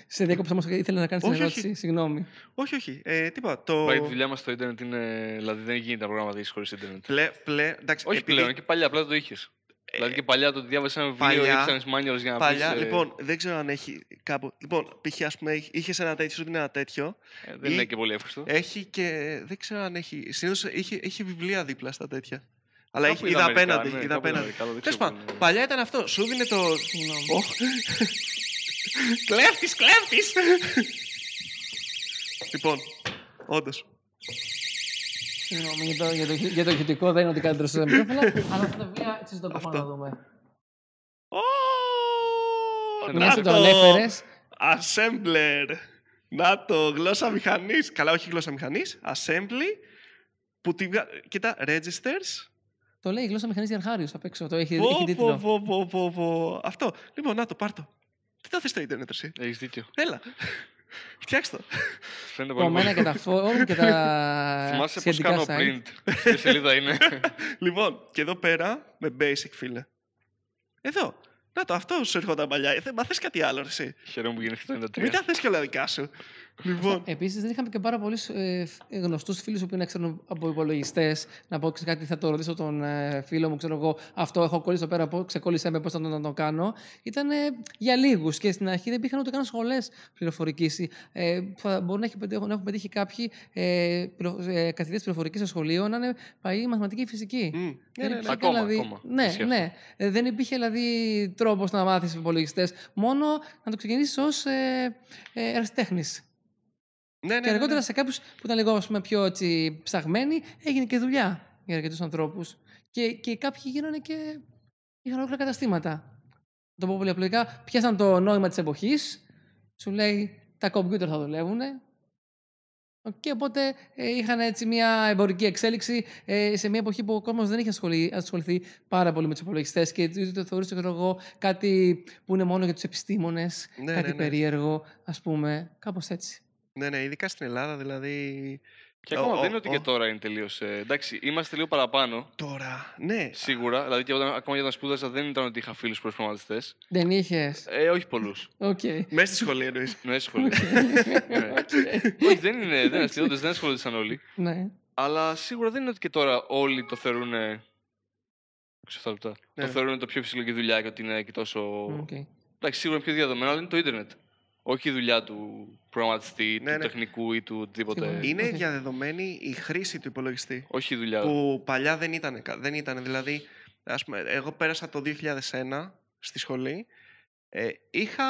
Σε διέκοψα όμως ήθελα να κάνεις την Όχι, ερώτηση. όχι. Συγγνώμη. όχι, όχι. Ε, τίποτα. Το... Πάει τη δουλειά μας στο Ιντερνετ είναι. Δηλαδή δεν γίνεται να προγραμματίσει χωρίς Ιντερνετ. Πλε, πλε, εντάξει, Όχι επειδή- πλέον, και παλιά, απλά δεν το είχες. Δηλαδή και παλιά το ότι διάβασες ένα βιβλίο ή παλιά- έψανε manuals για να Παλιά, πεις, ε, λοιπόν, δεν ξέρω αν έχει κάπου. Λοιπόν, π.χ. ας πούμε, είχες ένα τέτοιο, σου δίνει ένα τέτοιο. ε, δεν ή- είναι και πολύ εύκολο. Έχει και. Δεν ξέρω αν έχει. Συνήθως έχει, έχει βιβλία δίπλα στα τέτοια. Αλλά Κάπου έχει, είδα είδα μερικά, απέναντι. ναι, είδα κάπου είδα απέναντι. μερικά, δεν Τέλος ξέρω πάντων, πού είναι. παλιά ήταν αυτό. Σου δίνει το. Συγγνώμη. Κλέφτης, κλέφτης! λοιπόν, όντως. Συγγνώμη για το, για, το, για το ηχητικό δεν είναι ότι καλύτερο σε μικρόφωνα. αλλά αυτά τα βιβλία έτσι το κομμάτι να Αυτό. δούμε. Να Μια σου το το- ανέφερε. Assembler. Να το, γλώσσα μηχανής. Καλά, όχι γλώσσα μηχανής. Assembly. Που τη βγα... Κοίτα, registers. Το λέει η γλώσσα μηχανής Διαρχάριο απ' έξω. Το έχει, έχει Πω, πω, τίτλο. πω, πω, πω, πω. Αυτό. Λοιπόν, να το, πάρ' το. Τι θα θες στο ίντερνετ, εσύ; Έχεις δίκιο. Έλα. Φτιάξτε το. Φαίνεται πολύ. Κομμένα και τα φόρουμ και τα Θυμάσαι πώς σχετικά κάνω site. print; Ποια σελίδα είναι; λοιπόν, και εδώ πέρα, με basic, φίλε. Εδώ. Να το, αυτό σου έρχονταν παλιά. Ε, Μα θες κάτι άλλο, εσύ; Χαίρομαι που γεννήθηκε το 93. Μην τα θες και όλα δικά σου. Λοιπόν, Επίσης, δεν είχαμε και πάρα πολλούς ε, γνωστούς φίλους που είναι ξέρουν από υπολογιστές. Να πω ξέρω κάτι, θα το ρωτήσω τον ε, φίλο μου, ξέρω εγώ, αυτό έχω κολλήσει εδώ πέρα, πώς- ξεκόλλησέ με πώς θα το, να το κάνω. Ήταν ε, για λίγους και στην αρχή δεν υπήρχαν ούτε καν σχολές πληροφορικής. Ε, θα μπορούν να, έχει, πετύχει- να έχουν πετύχει κάποιοι ε, πληρο- ε, καθηγητές πληροφορικής στο σχολείο να είναι παλιοί μαθηματική ή φυσική. μ, ναι, ναι, ναι. υπήρχε, Ακόμα, δηλαδή, ακόμα. Ναι, Ισχύει ναι. Ε, δεν υπήρχε δηλαδή τρόπος να μάθεις υπολογιστές. Μόνο να το ξεκινήσεις ως ε, ε, ερασιτέχνης. Ναι, ναι, και ναι, αργότερα ναι. σε κάποιους που ήταν λίγο ας πούμε, πιο έτσι, ψαγμένοι, έγινε και δουλειά για αρκετούς ανθρώπους. Και, και κάποιοι γίνανε και. είχαν ολόκληρα καταστήματα. Να το πω πολύ απλοϊκά, πιάσαν το νόημα της εποχής, σου λέει τα κομπιούτερ θα δουλεύουν. Και οπότε ε, είχαν έτσι μια εμπορική εξέλιξη ε, σε μια εποχή που ο κόσμος δεν είχε ασχολη- ασχοληθεί πάρα πολύ με τους υπολογιστές και το το θεωρούσε ξέρω εγώ, κάτι που είναι μόνο για τους επιστήμονες, Ναι, κάτι ναι, ναι. περίεργο, ας πούμε. Κάπως έτσι. Ναι, ναι, ειδικά στην Ελλάδα δηλαδή. Και Ο- ακόμα ο- δεν είναι ότι ο- και τώρα είναι τελείως. εντάξει, είμαστε λίγο παραπάνω. Τώρα, ναι. Σίγουρα. Δηλαδή και όταν, ακόμα για όταν σπούδασα δεν ήταν ότι είχα φίλους προγραμματιστές. Δεν είχες; Ε, όχι πολλούς. Οκ. Μέσα στη σχολή εννοείς. Ναι, σχολείο. Ναι. Όχι, δεν είναι, δεν είναι αστείωτες, δεν ασχολούνται όλοι. Ναι. Αλλά σίγουρα δεν είναι ότι και τώρα όλοι το θεωρούν. 6 λεπτά. Ναι. Το θεωρούν το πιο φυσιολογική δουλειά και ότι είναι και τόσο. Οκ. Εντάξει, σίγουρα είναι πιο διαδομένο, αλλά είναι το ίντερνετ. Όχι η δουλειά του προγραμματιστή, Ναι, του ναι. τεχνικού ή του οτιδήποτε. Σίγουρα. Είναι Οκ. διαδεδομένη η χρήση του υπολογιστή. Όχι η δουλειά. Που παλιά δεν ήταν. Δεν ήταν. Δηλαδή, ας πούμε, εγώ πέρασα το 2001 στη σχολή. Ε, είχα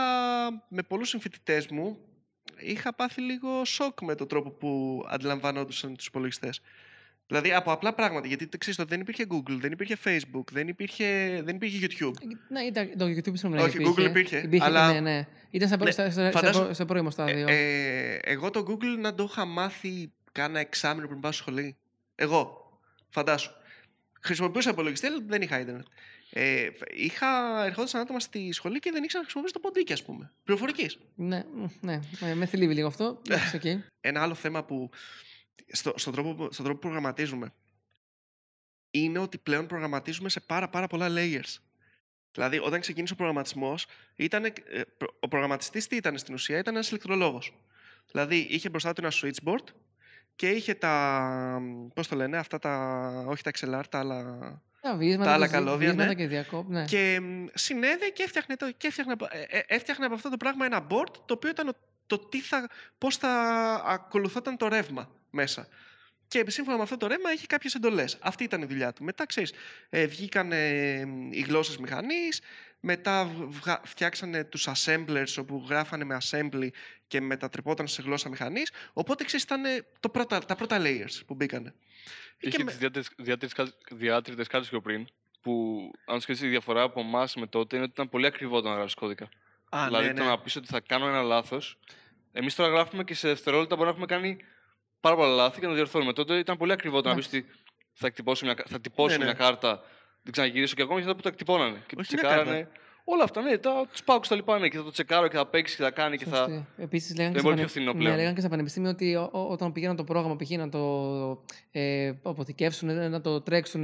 με πολλούς συμφοιτητές μου είχα πάθει λίγο σοκ με τον τρόπο που αντιλαμβανόντουσαν τους υπολογιστές. Δηλαδή από απλά πράγματα. Γιατί το ξέρεις, τότε δεν υπήρχε Google, δεν υπήρχε Facebook, δεν υπήρχε, δεν υπήρχε YouTube. Ναι, ήταν, το YouTube συγγνώμη, Όχι, Google υπήρχε, υπήρχε αλλά- ναι, ναι. Ήταν σε, Ναι, στα, στα, φαντάσου- σε, σε πρώιμο στάδιο. Ε, ε, εγώ το Google να το είχα μάθει κάνα εξάμεινο πριν πάω στη σχολή. Εγώ. Φαντάσου. Χρησιμοποιούσα υπολογιστή, αλλά δεν είχα ίντερνετ. Ε, είχα, ερχόντουσαν άτομα στη σχολή και δεν ήξεραν να χρησιμοποιήσω το ποντίκι, ας πούμε. Πληροφορικής. ναι, μ, ναι, ναι, με θλίβει λίγο αυτό. Εντάξει, οκ. Ένα άλλο θέμα που. Στο, στον, τρόπο, που- στον τρόπο που προγραμματίζουμε. Είναι ότι πλέον προγραμματίζουμε σε πάρα, πάρα πολλά layers. Δηλαδή, όταν ξεκίνησε ο προγραμματισμός, ο προγραμματιστής τι ήταν στην ουσία, ήταν ένας ηλεκτρολόγος. Δηλαδή, είχε μπροστά του ένα switchboard και είχε τα. Πώς το λένε, αυτά τα. Όχι τα XLR, τα άλλα. Τα βίσματα, άλλα και δι- καλώδια, βίσματα ναι. και διακόπ, ναι. Και μ, συνέδε και έφτιαχνε, το, και έφτιαχνε, από- ε, ε, έφτιαχνε από αυτό το πράγμα ένα board το οποίο ήταν ο- το τι θα, πώς θα ακολουθόταν το ρεύμα μέσα. Και σύμφωνα με αυτό το ρεύμα είχε κάποιες εντολές. Αυτή ήταν η δουλειά του. Μετά, ξέρεις, ε, βγήκαν ε, μ, οι γλώσσες μηχανής, μετά βγα- φτιάξανε τους assemblers όπου γράφανε με assembly και μετατρεπόταν σε γλώσσα μηχανής. Οπότε, ξέρεις, ήταν ε, το πρώτα, τα πρώτα layers που μπήκανε. Είχε Και τις με- διάτριτε κάρτε πιο πριν. Που αν σκεφτείς η διαφορά από εμάς με τότε είναι ότι ήταν πολύ ακριβό το να γράψει κώδικα. Α, δηλαδή ναι, το ναι. να πεις ότι θα κάνω ένα λάθος. Εμείς τώρα γράφουμε και σε δευτερόλεπτα μπορεί να έχουμε κάνει πάρα πολλά λάθη και να το διορθώνουμε. Τότε ήταν πολύ ακριβό το να πεις Εντάξει. ότι θα, εκτυπώσω μια, θα τυπώσω Ναι, ναι. μια κάρτα, την ξαναγυρίσω και ακόμα και θα που τα εκτυπώνανε. Και Όχι μια τσεκάρανε. Όλα αυτά, ναι, τα, τους πάγους τα λοιπά, ναι, και θα το τσεκάρω και θα παίξει και θα κάνει και θα... Επίσης, λέγανε, είναι και στα πολύ πιο πανε- φθηνό ναι, πλέον. λέγανε και στα πανεπιστήμια ότι ο- ο- όταν πηγαίναν το πρόγραμμα π.χ. να το ε, αποθηκεύσουν, να το τρέξουν,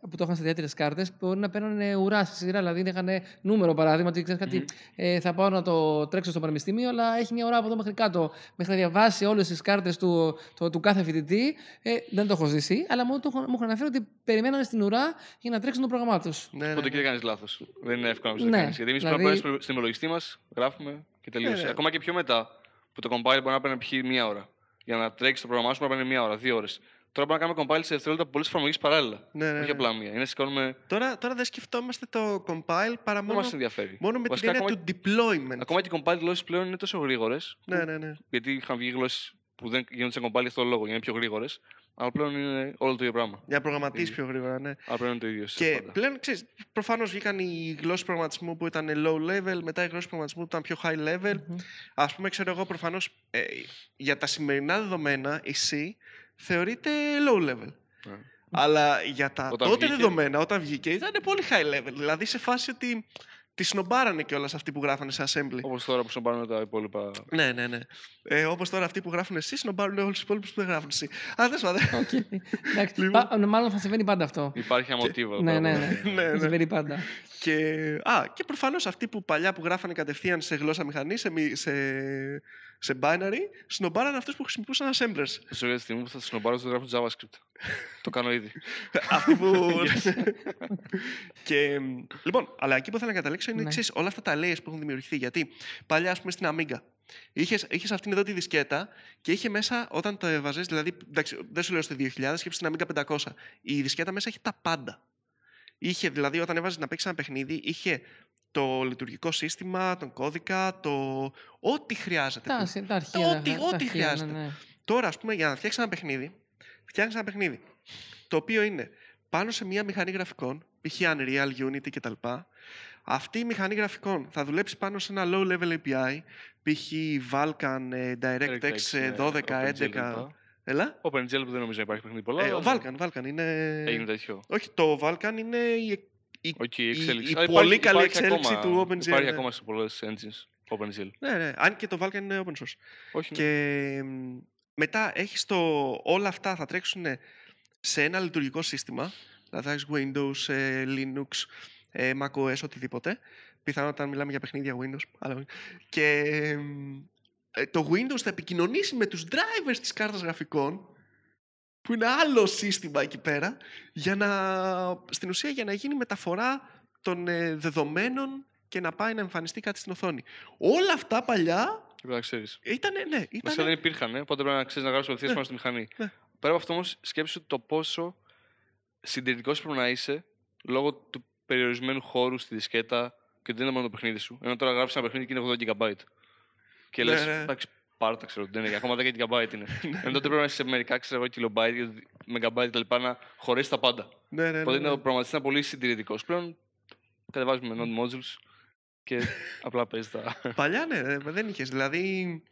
που το είχαν σε ιδιαίτερες κάρτες, μπορεί να παίρνουν ουρά στη σειρά. Δηλαδή, είχαν νούμερο παράδειγμα, ότι ξέρεις κάτι, Μμμ. ε, θα πάω να το τρέξω στο πανεπιστήμιο, αλλά έχει μια ουρά από εδώ μέχρι κάτω. Μέχρι να διαβάσει όλες τις κάρτες του, του, του κάθε φοιτητή. Ε, δεν το έχω ζήσει, αλλά μου, το, έχω- μου έχουν αναφέρει ότι περιμένανε στην ουρά για να τρέξουν το πρόγραμμά τους. Ναι, ναι, Οπότε ναι. και δεν κάνεις λάθος. Δεν είναι εύκολο να Ναι, το κάνει. Γιατί εμείς δηλαδή- πρέπει να πάμε στην υπολογιστή μας, γράφουμε και τελείωσε. Ναι, ναι. Ακόμα και πιο μετά, που το compile μπορεί να παίρνει π.χ. μία ώρα. Για να τρέξει το πρόγραμμά σου μπορεί να παίρνει μία ώρα, δύο ώρες. Τώρα μπορούμε να κάνουμε compile σε δευτερόλεπτα πολλέ εφαρμογέ παράλληλα. Ναι, ναι, Όχι ναι. απλά μία. Είναι σηκώνουμε. Τώρα, τώρα δεν σκεφτόμαστε το compile παρά Δεν μόνο, μας ενδιαφέρει. μόνο με την Βασικά, έννοια ακόμα, του deployment. ακόμα και οι compile γλώσσες πλέον είναι τόσο γρήγορες. Ναι, ναι, ναι. Γιατί είχαν βγει γλώσσες που δεν γίνονται σε compile για αυτό το λόγο, για να είναι πιο γρήγορες. Αλλά πλέον είναι όλο το ίδιο πράγμα. Για να προγραμματίσεις ίδιο. πιο γρήγορα, ναι. Αλλά πλέον είναι το ίδιο. σε Και πάντα. πλέον, ξέρεις, προφανώς βγήκαν οι γλώσσες προγραμματισμού που ήταν low level, μετά οι γλώσσες προγραμματισμού που ήταν πιο high level. Μμμ. Ας πούμε, ξέρω εγώ, προφανώς, ε, για τα σημερινά δεδομένα, η C θεωρείται low level. Ναι. Αλλά για τα Όταν τότε βγήκε- δεδομένα, όταν βγήκε, ήταν πολύ high level. Δηλαδή, σε φάση ότι τη σνομπάρανε κιόλας αυτοί που γράφανε σε assembly. Όπως τώρα που σνομπάρουν τα υπόλοιπα. Ναι, ναι, ναι. Ε, Όπως τώρα αυτοί που γράφουν C, σνομπάρουν όλους τους υπόλοιπους που δεν γράφουν C. Α, δεν σου Οκ. Εντάξει, Λοιπόν. πα- μάλλον θα συμβαίνει πάντα αυτό. Υπάρχει ένα μοτίβο. εδώ Ναι, πέρα ναι, που- ναι. Ναι, ναι. Συμβαίνει πάντα. Και, α, και προφανώς αυτοί που παλιά που γράφανε κατευθείαν σε γλώσσα μηχανή, σε, μη- σε, σε binary, σνομπάρανε αυτούς που χρησιμοποιούσαν assemblers. Σε τη στιγμή που θα σνομπάρω, θα γράφω JavaScript. το κάνω ήδη. αυτοί που. και, μ, λοιπόν, αλλά εκεί που θέλω να καταλήξω είναι Ναι. εξής: όλα αυτά τα layers που έχουν δημιουργηθεί. Γιατί παλιά, ας πούμε, στην Amiga, είχες, είχες αυτήν εδώ τη δισκέτα και είχε μέσα, όταν το έβαζες, δηλαδή, εντάξει, δεν σου λέω στο 2000, σκέψου στην Amiga 500. Η δισκέτα μέσα είχε τα πάντα. Είχε, δηλαδή, όταν έβαζες να παίξεις ένα παιχνίδι, είχε το λειτουργικό σύστημα, τον κώδικα, το ό,τι χρειάζεται. Τα, που- τα αρχεία. ό,τι- τα ό,τι αρχεία, χρειάζεται. Ναι, ναι. Τώρα, ας πούμε, για να φτιάξεις ένα παιχνίδι, φτιάχνει ένα παιχνίδι το οποίο είναι πάνω σε μια μηχανή γραφικών, π.χ. Unreal, Unity κτλ. Αυτή η μηχανή γραφικών θα δουλέψει πάνω σε ένα low level API, π.χ. Vulkan, ε, DirectX ε, 12, 11. Έλα. OpenGL που δεν νομίζω να υπάρχει παιχνίδι πολλά. Ε, ο αλλά Vulkan, Vulkan είναι. Έγινε τέτοιο. Όχι, το Vulkan είναι η, η Όχι, η η- εξέλιξη. η Αλλά πολύ υπάρχει- καλή υπάρχει εξέλιξη ακόμα- του OpenGL, Υπάρχει ναι. ακόμα σε πολλές engines OpenGL. Ναι, ναι. Αν και το Vulkan είναι open source. Όχι, ναι. Και μ, μετά έχεις το... όλα αυτά θα τρέξουν σε ένα λειτουργικό σύστημα. Δηλαδή θα έχεις Windows, ε, Linux, ε, macOS, οτιδήποτε. Πιθανότατα μιλάμε για παιχνίδια Windows. Αλλά... Και μ, ε, το Windows θα επικοινωνήσει με τους drivers της κάρτας γραφικών που είναι άλλο σύστημα εκεί πέρα για να, στην ουσία για να γίνει μεταφορά των ε, δεδομένων και να πάει να εμφανιστεί κάτι στην οθόνη. Όλα αυτά παλιά Πρέπει να ξέρεις. ήταν, ναι, Βασικά ήταν, δεν υπήρχαν, ε, οπότε πρέπει να ξέρεις να γράψεις απευθείας Ναι. πάνω στη μηχανή. Ναι. Πέρα από αυτό όμως, σκέψου το πόσο συντηρητικός πρέπει να είσαι λόγω του περιορισμένου χώρου στη δισκέτα και δεν είναι μόνο το παιχνίδι σου. Ενώ τώρα γράψεις ένα παιχνίδι και είναι 80 GB. Και Ναι, λες, ναι. εντάξει, πάρ' τα ξέρω, δεν είναι, ακόμα 10 GB είναι. Ενώ τότε πρέπει να είσαι σε μερικά ξέρω εγώ kilobyte, megabyte κτλ. να χωρέσει τα πάντα. ναι, ναι, ναι, Οπότε ναι. είναι ο προγραμματιστής είναι πολύ συντηρητικός. Πλέον κατεβάζουμε node modules και απλά παίζεις τα. Παλιά ναι, ε, δεν είχες. Δηλαδή.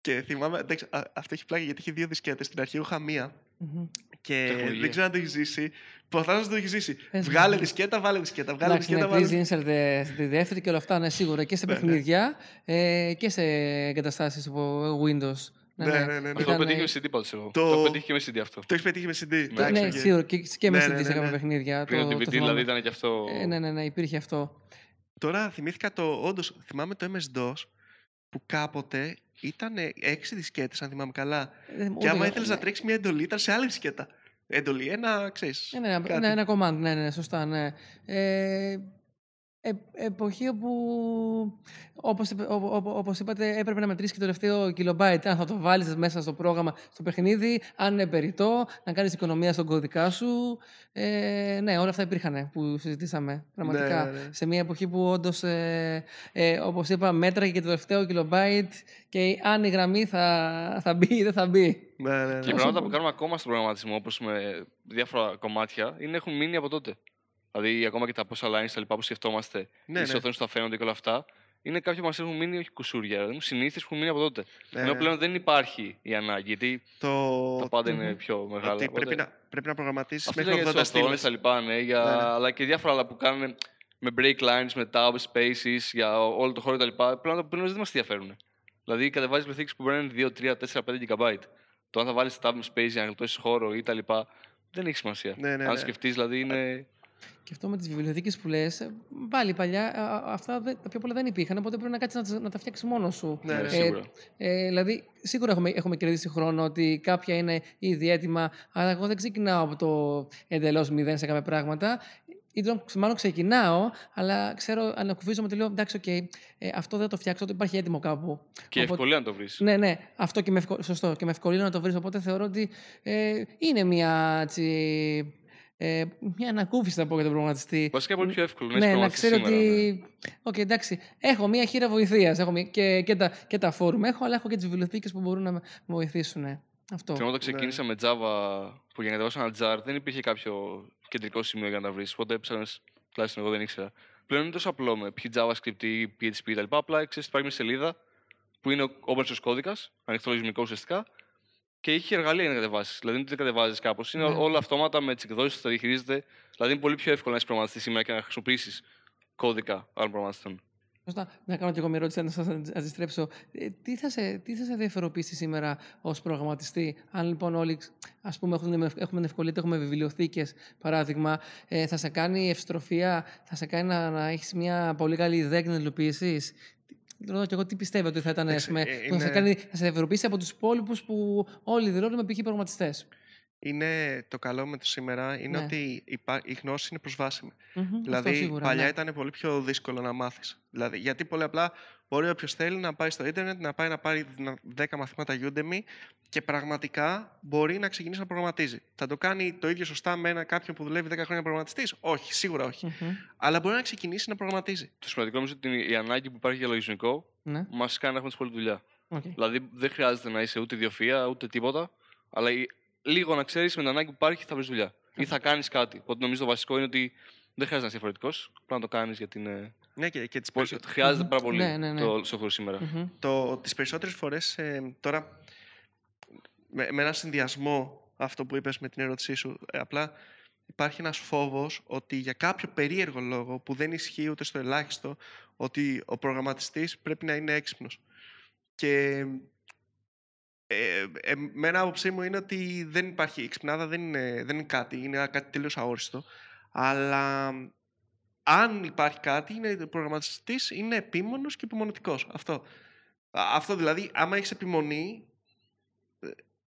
Και θυμάμαι. εντάξει, α, αυτό έχει πλάγει γιατί είχε δύο δισκέτες. Στην αρχή είχα μία. Μμμ. Και Τεχνολογία. δεν ξέρω αν το έχεις ζήσει. Προφανώς το έχεις ζήσει. Πες μου. Βγάλε δισκέτα, βάλε δισκέτα. Βγάλε Εντάξει, δισκέτα, ναι, βάλε. please insert ε, στη δεύτερη και όλα αυτά, ναι, σίγουρα. Και σε Ναι, ναι. παιχνίδια ε, και σε εγκαταστάσεις από Windows. Ναι, ναι, ναι, ναι. Αυτό Ήταν, το πετύχει ε, με CD πάντως εγώ. το- Το πετύχει και με CD αυτό. Το έχεις πετύχει με CD. Το- εντάξει, ναι, οκ. σίγουρα. Και, και με Ναι, CD ναι, ναι, σε κάποια ναι. παιχνίδια. Πριν το το DVD θυμάμαι. δηλαδή ήταν και αυτό. Ε, ναι, ναι, ναι, υπήρχε αυτό. Τώρα θυμήθηκα το. Όντως, θυμάμαι το MS-DOS που κάποτε ήταν έξι δισκέτες, αν θυμάμαι καλά. Ε, Και ούτε άμα εγώ- ήθελες να ναι. τρέξεις μια εντολή, ήταν σε άλλη δισκέτα. Εντολή, ένα, ξέρεις. Ναι, ναι, ναι, ναι, ένα command, ναι, ναι, σωστά, ναι. Ε, ε, εποχή όπου, όπως, είπε- ό- ό- όπως είπατε, έπρεπε να μετρήσεις και το τελευταίο kilobyte. Αν θα το βάλεις μέσα στο πρόγραμμα, στο παιχνίδι, αν είναι περιττό, να κάνεις οικονομία στον κωδικά σου. Ε, ναι, όλα αυτά υπήρχαν που συζητήσαμε, πραγματικά. Ναι, ναι, ναι. Σε μια εποχή που όντως, ε, ε, όπως είπα, μέτραγε και το τελευταίο kilobyte και αν η γραμμή θα, θα μπει ή δεν θα μπει. Ναι, ναι, ναι. Και οι πράγματα που κάνουμε ακόμα στον προγραμματισμό, όπως με διάφορα κομμάτια, είναι, έχουν μείνει από τότε. Δηλαδή, ακόμα και τα πόσα lines τα λοιπά που σκεφτόμαστε, Ναι, ναι, τι ναι. οθόνε που θα φαίνονται και όλα αυτά, είναι κάποια που μας έχουν μείνει, όχι κουσούρια, δηλαδή συνήθειε που έχουν μείνει από τότε. Ναι, Ενώ ναι. πλέον δεν υπάρχει η ανάγκη, γιατί Το... τα πάντα Μμμ. είναι πιο μεγάλα. Ότι οπότε- πρέπει να, πρέπει να προγραμματίσεις Αυτό μέχρι είναι για 80 τις οθόνες, στήλες. τα λοιπά, ναι, για... Ναι, ναι. αλλά και διάφορα άλλα που κάνουν με break lines, με tab spaces, για όλο το χώρο κτλ. Πλέον που πριν δεν μας ενδιαφέρουν. Δηλαδή, κατεβάζεις πληθύνσει που παίρνουν 2, 3, 4, 5 GB. Το αν θα βάλεις tab space για να γλιτώσεις χώρο ή τα λοιπά, δεν έχει σημασία. Ναι, ναι, αν ναι. σκεφτείς, δηλαδή είναι. Και αυτό με τις βιβλιοθήκες που λες, πάλι παλιά α, α, αυτά δεν- τα πιο πολλά δεν υπήρχαν, οπότε πρέπει να κάτσεις να, τα- να τα φτιάξεις μόνος σου. Ναι, Ναι, ναι. σίγουρα. Ε, δηλαδή, σίγουρα έχουμε, έχουμε κερδίσει χρόνο ότι κάποια είναι ήδη έτοιμα, αλλά εγώ δεν ξεκινάω από το εντελώς μηδέν σε κάποια πράγματα. Ή το- μάλλον ξεκινάω, αλλά ξέρω, ανακουφίζομαι ότι λέω εντάξει, οκ, ε, αυτό δεν θα το φτιάξω, το υπάρχει έτοιμο κάπου. Και Οπότε- ευκολία να το βρεις. Ναι, ναι, αυτό και με, ευκο... Σωστό, και με ευκολία να το βρεις. Οπότε θεωρώ ότι ε, είναι μια, έτσι, ε, μια ανακούφιση, θα πω για τον προγραμματιστή. Βασικά είναι πολύ πιο εύκολο να Ναι, είσαι να προγραμματιστής ξέρει σήμερα, ναι. ότι. Οκ, εντάξει. Έχω μία χείρα βοηθείας. Έχω μία... και, και, τα, και τα φόρουμ έχω, αλλά έχω και τις βιβλιοθήκες που μπορούν να με βοηθήσουν. Αυτό. Θυμάμαι όταν ξεκίνησα με Java που για να κατεβάσω ένα jar δεν υπήρχε κάποιο κεντρικό σημείο για να τα βρεις. Οπότε έψαχνε, τουλάχιστον εγώ δεν ήξερα. Πλέον είναι τόσο απλό με π JavaScript ή PHP κτλ. Απλά ξέρεις, υπάρχει μια σελίδα που είναι ο open source κώδικας, ανοιχτό λογισμικό ουσιαστικά, και έχει εργαλεία για να κατεβάσεις. Δηλαδή δεν το κατεβάζεις κάπως. Είναι Ναι. όλα αυτόματα με τις εκδόσεις που τα διαχειρίζεται. Δηλαδή είναι πολύ πιο εύκολο να είσαι προγραμματιστή σήμερα και να χρησιμοποιήσεις κώδικα άλλων προγραμματιστών. Σωστά. Να κάνω και εγώ μια ερώτηση, να σας αντιστρέψω. Ε, τι, θα σε, τι θα σε διαφοροποιήσει σήμερα ως προγραμματιστή, αν λοιπόν όλοι ας πούμε, έχουμε, έχουμε ευκολία, έχουμε βιβλιοθήκες, παράδειγμα, ε, θα σε κάνει ευστροφία, θα σε κάνει να, να έχεις μια πολύ καλή ιδέα και να την υλοποιήσεις; Ρωτώ και εγώ τι πιστεύω ότι θα ήταν, ας Εντάξει, πούμε, ε, που θα, σε είναι- κάνει, θα σε διαφοροποιήσει από τους υπόλοιπους που όλοι δηλώνουμε π.χ. προγραμματιστές. Είναι το καλό με το σήμερα είναι Ναι. ότι υπά- η γνώση είναι προσβάσιμη. Μμμ, αυτό Δηλαδή, σίγουρα, παλιά ναι. ήταν πολύ πιο δύσκολο να μάθεις. Δηλαδή, γιατί πολύ απλά μπορεί όποιος θέλει να πάει στο ίντερνετ, να πάει να πάρει να- 10 μαθήματα Udemy και πραγματικά μπορεί να ξεκινήσει να προγραμματίζει. Θα το κάνει το ίδιο σωστά με ένα κάποιον που δουλεύει 10 χρόνια προγραμματιστής; Όχι, σίγουρα όχι. Μμμ, Αλλά μπορεί να ξεκινήσει να προγραμματίζει. Το σημαντικό νομίζω ότι η ανάγκη που υπάρχει για λογισμικό Ναι, μας κάνει να έχουμε πολλή δουλειά. οκ. Δηλαδή δεν χρειάζεται να είσαι ούτε ιδιοφυΐα ούτε τίποτα, αλλά η- λίγο να ξέρεις με την ανάγκη που υπάρχει θα βρεις δουλειά. Ή θα κάνεις κάτι. Οπότε νομίζω το βασικό είναι ότι δεν χρειάζεται να είσαι διαφορετικός. Πρέπει να το κάνεις γιατί είναι. Ναι, και, και τις, Πολύ- περισσο- Χρειάζεται Μμμ. πάρα πολύ Ναι, ναι, ναι. το software σήμερα. Μμμ, το, τις περισσότερες φορές ε, τώρα με, με ένα συνδυασμό αυτό που είπες με την ερώτησή σου ε, απλά υπάρχει ένας φόβος ότι για κάποιο περίεργο λόγο που δεν ισχύει ούτε στο ελάχιστο ότι ο προγραμματιστής πρέπει να είναι έξυπνος και ε, ε, με ένα άποψή μου είναι ότι δεν υπάρχει η ξυπνάδα δεν είναι, δεν είναι κάτι, είναι κάτι τελείως αόριστο αλλά αν υπάρχει κάτι, είναι ο προγραμματιστής είναι επίμονος και υπομονετικός. Αυτό. Α, Αυτό δηλαδή, άμα έχεις επιμονή, ε,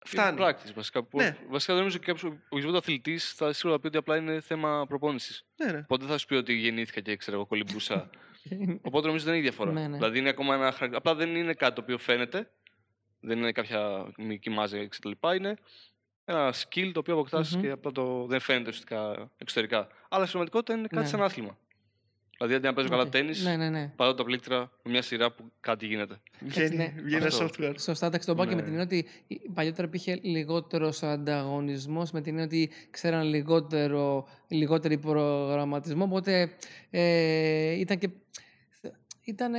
φτάνει. Practice, βασικά. Που- Ναι. Βασικά δεν νομίζω ότι κάποιος οποιοδήποτε αθλητής θα σίγουρα πει ότι απλά είναι θέμα προπόνησης. Ναι, ναι. Οπότε δεν θα σου πει ότι γεννήθηκα και ξέρω εγώ κολυμπούσα. Οπότε νομίζω δεν έχει διαφορά. Ναι, ναι. Δηλαδή είναι ακόμα ένα χαρακτήρα. Απλά δεν είναι κάτι το οποίο φαίνεται. Δεν είναι κάποια μυϊκή μάζα κτλ. Είναι ένα skill το οποίο αποκτάς Μμμ. και απλά το δεν φαίνεται ουσιαστικά εξωτερικά. Αλλά στην πραγματικότητα είναι κάτι Ναι. σαν άθλημα. Δηλαδή αντί να παίζω καλά Οκ. τέννη, Ναι, ναι, ναι. πάρω τα πλήκτρα με μια σειρά που κάτι γίνεται. Βγαίνει, ναι. βγαίνει ένα Αυτό. software. Σωστά, εντάξει, το πάω και με Ναι. την έννοια ότι η- παλιότερα υπήρχε λιγότερος ανταγωνισμός, με την έννοια ότι ξέραν λιγότερο, λιγότερο προγραμματισμό. Οπότε ε, ήταν και. Ήταν,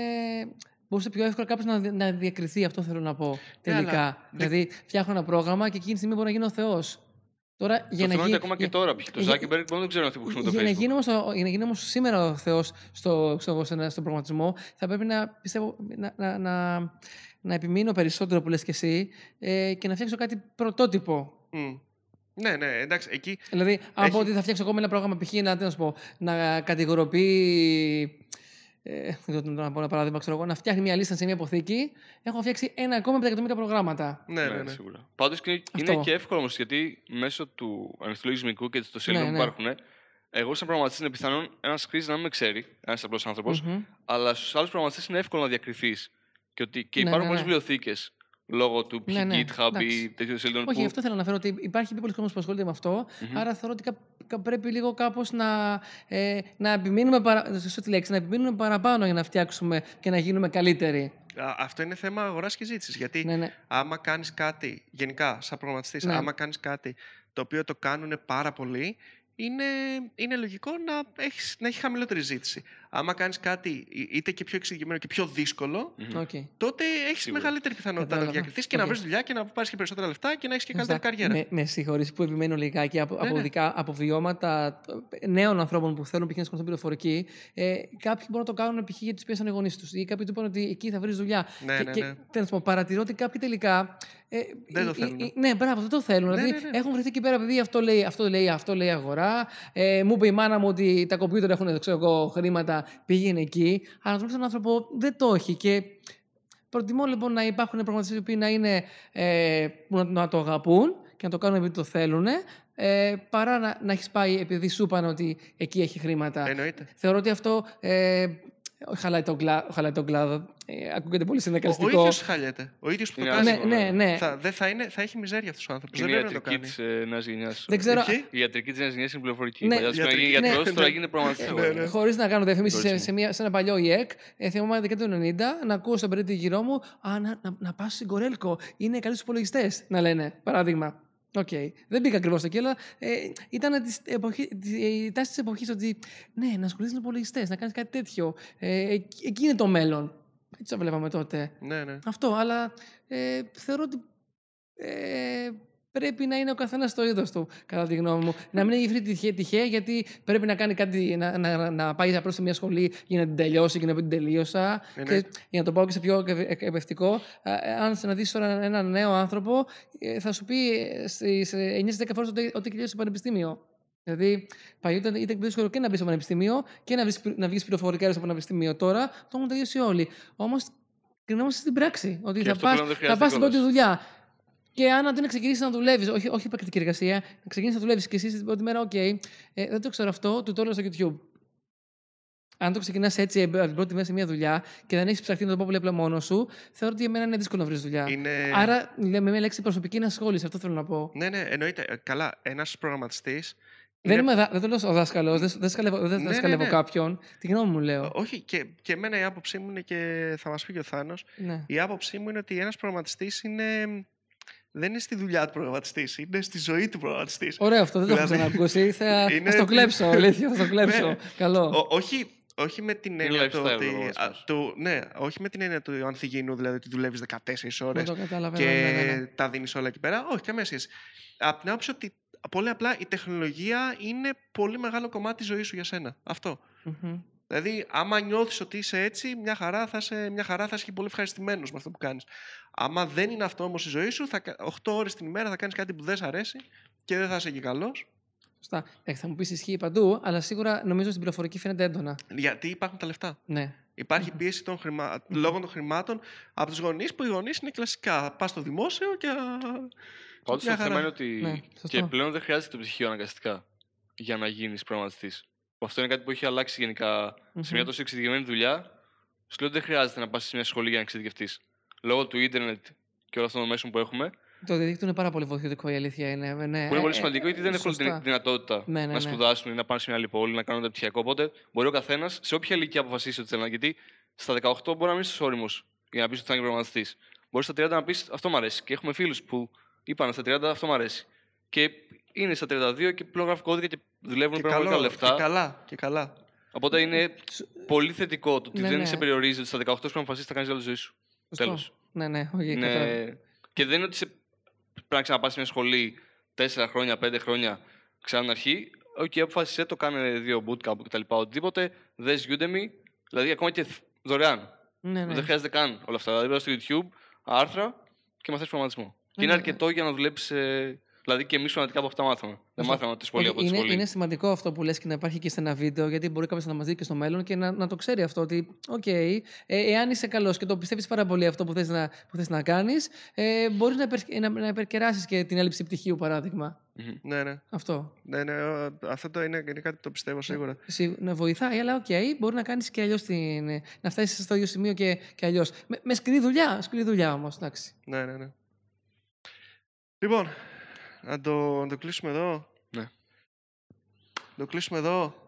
μπορούσε πιο εύκολα κάποιος να, δι- να διακριθεί, αυτό θέλω να πω. Ναι, αλλά Τελικά. δεν- Δηλαδή, φτιάχνω ένα πρόγραμμα και εκείνη τη στιγμή μπορεί να γίνω Θεός. Τώρα, για το να θέμα είναι ότι γίνει. ακόμα και για- τώρα π.χ. Το για- Zuckerberg μπορεί να δεν ξέρουν αυτοί που χρησιμοποιούν για το να, Facebook. γίνει όμως, ο- για να γίνει όμως σήμερα ο Θεός στο, στο, στο, στον προγραμματισμό, θα πρέπει να, πιστεύω, να, να, να, να επιμείνω περισσότερο που λες και εσύ ε, και να φτιάξω κάτι πρωτότυπο. Μμ. Ναι, ναι, εντάξει, εκεί Δηλαδή, αν πω Έχει- ότι θα φτιάξω ακόμα ένα πρόγραμμα π.χ. να, τι να, σου πω, να κατηγοροποιεί. Ε, δεν ξέρω να πω ένα παράδειγμα, ξέρω εγώ, να φτιάχνει μια λίστα σε μια αποθήκη. Έχω φτιάξει ένα ακόμα με τα εκατομμύρια προγράμματα. ναι, ναι, ναι. σίγουρα. Πάντως είναι, Αυτό. είναι και εύκολο όμως γιατί μέσω του ανοιχτού λογισμικού και των σελίδων Ναι, που ναι. υπάρχουν, εγώ σαν προγραμματιστής είναι πιθανόν ένας χρήστη να μην με ξέρει, ένας απλός άνθρωπος, Μμμ. αλλά στους άλλους προγραμματιστές είναι εύκολο να διακριθείς. Και, ότι, και Ναι, υπάρχουν ναι, πολλές ναι. βιβλιοθήκες λόγω του π.χ. Ναι, ναι, GitHub ή εντάξει. τέτοιων σελίδων Όχι, που. αυτό θέλω να αναφέρω ότι υπάρχει πιο πολλοί κόσμος που ασχολείται με αυτό. Μμμ. Άρα θεωρώ ότι κα- κα- πρέπει λίγο κάπως να, ε, να επιμείνουμε, παρα... σωστή τη λέξη, να επιμείνουμε παραπάνω για να φτιάξουμε και να γίνουμε καλύτεροι. Α, Αυτό είναι θέμα αγοράς και ζήτησης. Γιατί Ναι, ναι. άμα κάνεις κάτι, γενικά, σαν προγραμματιστής, Ναι. άμα κάνεις κάτι το οποίο το κάνουν πάρα πολύ, είναι, είναι λογικό να, έχεις, να έχεις χαμηλότερη ζήτηση. Άμα κάνεις κάτι εί- είτε και πιο εξειδικευμένο και πιο δύσκολο, Μμμ. Οκ. τότε έχεις Σίγουρα. μεγαλύτερη πιθανότητα να Κατάλαβα. διακριθείς και να Οκ. βρεις δουλειά και να πάρεις και περισσότερα λεφτά και να έχεις και Σωστά. καλύτερη καριέρα. Με, με συγχωρείς που επιμένω λιγάκι από, Ναι, από, ναι. δικά, από βιώματα ε, νέων ανθρώπων που θέλουν π.χ. να ασχοληθούν πληροφορική. Ε, κάποιοι μπορούν να το κάνουν π.χ. γιατί τους πιέσαν οι γονείς τους ή κάποιοι του είπαν ότι εκεί θα βρεις δουλειά. Ναι, και, ναι, και ναι. τέλος πάντων, παρατηρώ ότι κάποιοι τελικά. Ε, Δεν το ε, θέλουν. ε, ε, ναι, μπράβο, δεν το θέλουν. Ναι, δηλαδή ναι, ναι. έχουν βρεθεί εκεί πέρα επειδή αυτό λέει, αυτό λέει, αυτό λέει αγορά. Ε, μου είπε η μάνα μου ότι τα κομπιούτερ έχουν ξέρω εγώ, χρήματα, πήγαινε εκεί. Αλλά τον άνθρωπο δεν το έχει. Και προτιμώ λοιπόν να υπάρχουν προγραμματιστέ οι οποίοι να, είναι, ε, που να, να το αγαπούν και να το κάνουν επειδή το θέλουν, ε, παρά να, να έχεις πάει επειδή σου είπαν ότι εκεί έχει χρήματα. Εννοείται. Θεωρώ ότι αυτό ε, χαλάει, τον κλά, χαλάει τον κλάδο. Ε, ακούγεται πολύ Ο, ο συνδικαλιστικό. ίδιος χαλιέται. Ο ίδιος που το Είναι κάνει. ναι, ναι, ναι. Θα, δεν θα, είναι, θα έχει μιζέρια αυτός ο άνθρωπος. Είναι δεν η πρέπει να το ιατρική κάνει. της νέας γενιάς. Δεν ξέρω. Ποιοι; Η ιατρική της νέας γενιάς είναι πληροφορική. Ναι. Παλιά τους Ιατρική. γίνει γιατρός, Ναι, τώρα ναι. γίνεται προγραμματιστής. Ναι, ναι. Χωρίς να κάνω διαφήμιση σε, Χωρίς σε, μια, σε ένα παλιό ΙΕΚ, ε, θυμάμαι δεκαετία του 90 να ακούω στον περίπτωση γύρω μου Α, να, να, να πας στην Κορέλκο. Είναι καλοί στου υπολογιστές. Να λένε, παράδειγμα. Οκ. Δεν μπήκα ακριβώς εκεί, αλλά ε, ήταν της εποχής, της, ε, η τάση της εποχής ότι ναι, να ασχολείσαι με υπολογιστές, να κάνεις κάτι τέτοιο. Ε, εκεί, εκεί είναι το μέλλον. Έτσι το βλέπαμε τότε. Ναι, ναι. Αυτό, αλλά ε, θεωρώ ότι ε, πρέπει να είναι ο καθένας στο είδος του, κατά τη γνώμη μου. Να μην έχει βρει τυχαία, τυχαία, γιατί πρέπει να κάνει κάτι, να, να, να πάει απλώς σε μια σχολή για να την τελειώσει και να πει την τελείωσα. Ναι, ναι. Και για να το πάω και σε πιο εκ- εκπαιδευτικό, ε, αν συναντήσεις τώρα έναν νέο άνθρωπο, ε, θα σου πει στις 9-10 φορές ότι, ότι τελείωσε το πανεπιστήμιο. Δηλαδή, παλιότερα ήταν πιο δύσκολο και να μπεις στο πανεπιστήμιο και να, βρεις, να βγεις πληροφορικά στο πανεπιστήμιο. Τώρα το έχουν τελειώσει όλοι. Όμως, κρινόμαστε στην πράξη. Ότι Και θα αυτό πας πλέον δεν θα χρειάζεται πας στην πρώτη κιόλας. δουλειά. Και αν αντί να ξεκινήσεις να δουλεύεις, όχι, όχι πρακτική εργασία, να ξεκινήσεις να δουλεύεις και εσύ την πρώτη μέρα, οκ, ε, δεν το ξέρω αυτό, του το λέω στο YouTube. Αν το ξεκινάς έτσι ε, την πρώτη μέρα σε μια δουλειά και δεν έχεις ψαχτεί να το πω πολύ απλά μόνος σου, θεωρώ ότι για μένα είναι δύσκολο να βρεις δουλειά. Είναι... Άρα, με μια λέξη προσωπική ενασχόληση, αυτό θέλω να πω. Ναι, ναι, εννοείται. Ε, Καλά, ένας προγραμματιστής. Δεν, είμαι, δα- δεν το λέω ο δάσκαλος, δεν, δεν σκαλεύω, δεν Ναι, ναι, δασκαλεύω ναι. κάποιον. Τη γνώμη μου λέω. Όχι, και, και εμένα η άποψή μου είναι και θα μας πει και ο Θάνος. Ναι. Η άποψή μου είναι ότι ένας προγραμματιστής είναι. Δεν είναι στη δουλειά του προγραμματιστής, είναι στη ζωή του προγραμματιστής. Ωραίο αυτό, δεν το έχω Δηλαδή, ξανακούσει. Θα, είναι- θα το κλέψω, αλήθεια, θα το κλέψω. Ναι. Καλό. όχι, όχι με την έννοια του lifestyle ότι. προγραμματισμός. α, του- ναι, όχι με την έννοια του ανθιγίνου, δηλαδή ότι δουλεύεις 14 ώρες Δεν το κατάλαβα. και ναι, ναι, ναι. τα δίνεις όλα εκεί πέρα. Όχι, καμία σχέση. Από την άποψη ότι πολύ απλά η τεχνολογία είναι πολύ μεγάλο κομμάτι της ζωής σου για σένα. Αυτό. Μμμ. Δηλαδή, άμα νιώθεις ότι είσαι έτσι, μια χαρά θα είσαι, μια χαρά θα είσαι και πολύ ευχαριστημένος με αυτό που κάνεις. Άμα δεν είναι αυτό όμως η ζωή σου, θα, κα- 8 ώρες την ημέρα θα κάνεις κάτι που δεν σ' αρέσει και δεν θα είσαι και καλός. Σωστά. Ε, θα μου πεις ισχύει παντού, αλλά σίγουρα νομίζω στην πληροφορική φαίνεται έντονα. Γιατί υπάρχουν τα λεφτά. Ναι. Υπάρχει πίεση των χρημα... λόγω των χρημάτων από τους γονείς που οι γονείς είναι κλασικά. Πας στο δημόσιο και. Πάντως Μια το θέμα χαρά. είναι ότι Ναι, σωστό. και πλέον δεν χρειάζεται το πτυχίο αναγκαστικά για να γίνεις προγραμματιστής. Αυτό είναι κάτι που έχει αλλάξει γενικά σε μια Μμμ. τόσο εξειδικευμένη δουλειά. Σου λέω ότι δεν χρειάζεται να πας σε μια σχολή για να εξειδικευτείς. Λόγω του ίντερνετ και όλων αυτών των μέσων που έχουμε, Το διαδίκτυο είναι πάρα πολύ βοηθητικό, η αλήθεια είναι. Ναι, που είναι Ε, πολύ ε, σημαντικό γιατί δεν έχουν σωστά. την δυνατότητα Ναι, ναι, να ναι. σπουδάσουν ή να πάνε σε μια άλλη πόλη, να κάνουν πτυχιακό. Οπότε μπορεί ο καθένας σε όποια ηλικία αποφασίσει ότι θέλει να. Γιατί στα 18 μπορεί να μην είσαι ώριμος για να πεις ότι θα είναι προγραμματιστής. Μπορείς στα 30 να πεις αυτό μου αρέσει. Και έχουμε φίλους που είπαν στα 30 αυτό μου αρέσει. Και είναι στα 32 και πλέον γράφουν κώδικα και δουλεύουν και, πραγματικά καλό, λεφτά. και καλά. Και καλά. Οπότε είναι Σου- πολύ θετικό το ότι Ναι, δεν ναι. σε περιορίζει ότι στα 18 πρέπει να αποφασίσεις τι θα κάνεις όλη τη ζωή σου. Σωστό. Τέλος. Ναι, ναι, όχι, κατάλαβα. Είναι... Και δεν είναι ότι σε... πρέπει να ξαναπάς σε μια σχολή 4 χρόνια, 5 χρόνια ξανά την αρχή. Οκ, αποφάσισε το, κάνε δύο bootcamp κτλ. Οτιδήποτε. Δες Udemy, δηλαδή ακόμα και θ- δωρεάν. Ναι, ναι. Δεν χρειάζεται καν όλα αυτά. Δηλαδή, πέρα στο YouTube, άρθρα και μαθαίνεις προγραμματισμό. Και είναι Ναι, ναι. αρκετό για να δουλέψεις. Δηλαδή και εμείς φανατικά από αυτά μάθαμε. Δεν Σωστό. μάθαμε τη σχολή Όχι, από τη είναι, σχολή. είναι σημαντικό αυτό που λες και να υπάρχει και σε ένα βίντεο, γιατί μπορεί κάποιος να μας δει και στο μέλλον και να, να το ξέρει αυτό. Ότι, οκ, ε, εάν είσαι καλός και το πιστεύεις πάρα πολύ αυτό που θες να, που θες να κάνεις, ε, μπορείς να, υπερ, να, να υπερκεράσεις και την έλλειψη πτυχίου, παράδειγμα. Μμμ. Ναι, ναι. Αυτό. ναι, ναι ε, αυτό το είναι, είναι κάτι που το πιστεύω σίγουρα. Σίγου- Να βοηθάει, αλλά οκ, μπορεί να κάνεις και αλλιώς την. να φτάσεις στο ίδιο σημείο και, και αλλιώς. Με, με σκληρή δουλειά, σκληρή δουλειά όμως, εντάξει. Ναι, ναι, ναι. Λοιπόν, να το, να το κλείσουμε εδώ. Ναι. Να το κλείσουμε εδώ.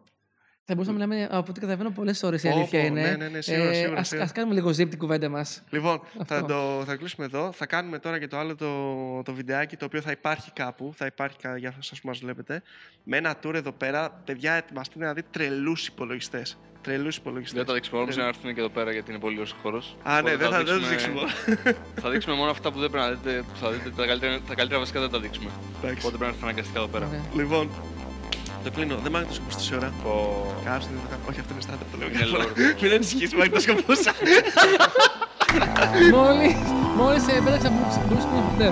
Θα μπορούσαμε να μιλάμε από ό,τι καταλαβαίνω πολλές ώρες η αλήθεια Όπο, είναι. ναι, ναι, ναι, σίγουρα, σίγουρα, ας, σίγουρα. ας κάνουμε λίγο zip την κουβέντα μας. Λοιπόν, θα Αυτό. το θα κλείσουμε εδώ. Θα κάνουμε τώρα και το άλλο το, το βιντεάκι, το οποίο θα υπάρχει κάπου. Θα υπάρχει κα- για εσάς που μας βλέπετε. Με ένα tour εδώ πέρα. Παιδιά, ετοιμαστείτε να δείτε τρελούς υπολογιστές. Τρελούς υπολογιστές. Δεν θα τα δείξουμε όμω Τρελ- για να έρθουν και εδώ πέρα γιατί είναι πολύ ωραίο χώρο. Α, ναι, δεν θα, δεν θα τους δείξουμε. θα δείξουμε μόνο αυτά που δεν πρέπει να δείτε. Που θα δείτε τα καλύτερα, τα καλύτερα βασικά δεν τα δείξουμε. Εντάξει. Οπότε πρέπει να έρθουν αναγκαστικά εδώ πέρα. Ωραία. Λοιπόν, το κλείνω. Δεν μ' άρεσε τόσο τόση ώρα. Πω. Κάστε, δεν το κάνω. Όχι, αυτό είναι στάντα. Το λέω Είναι κάθε φορά. lore. Μην ανησυχείς, μ' άρεσε σκοπούσα. μόλις, μόλις ε, πέταξα μπρούξ, μπρούξ, μπρούξ, ναι.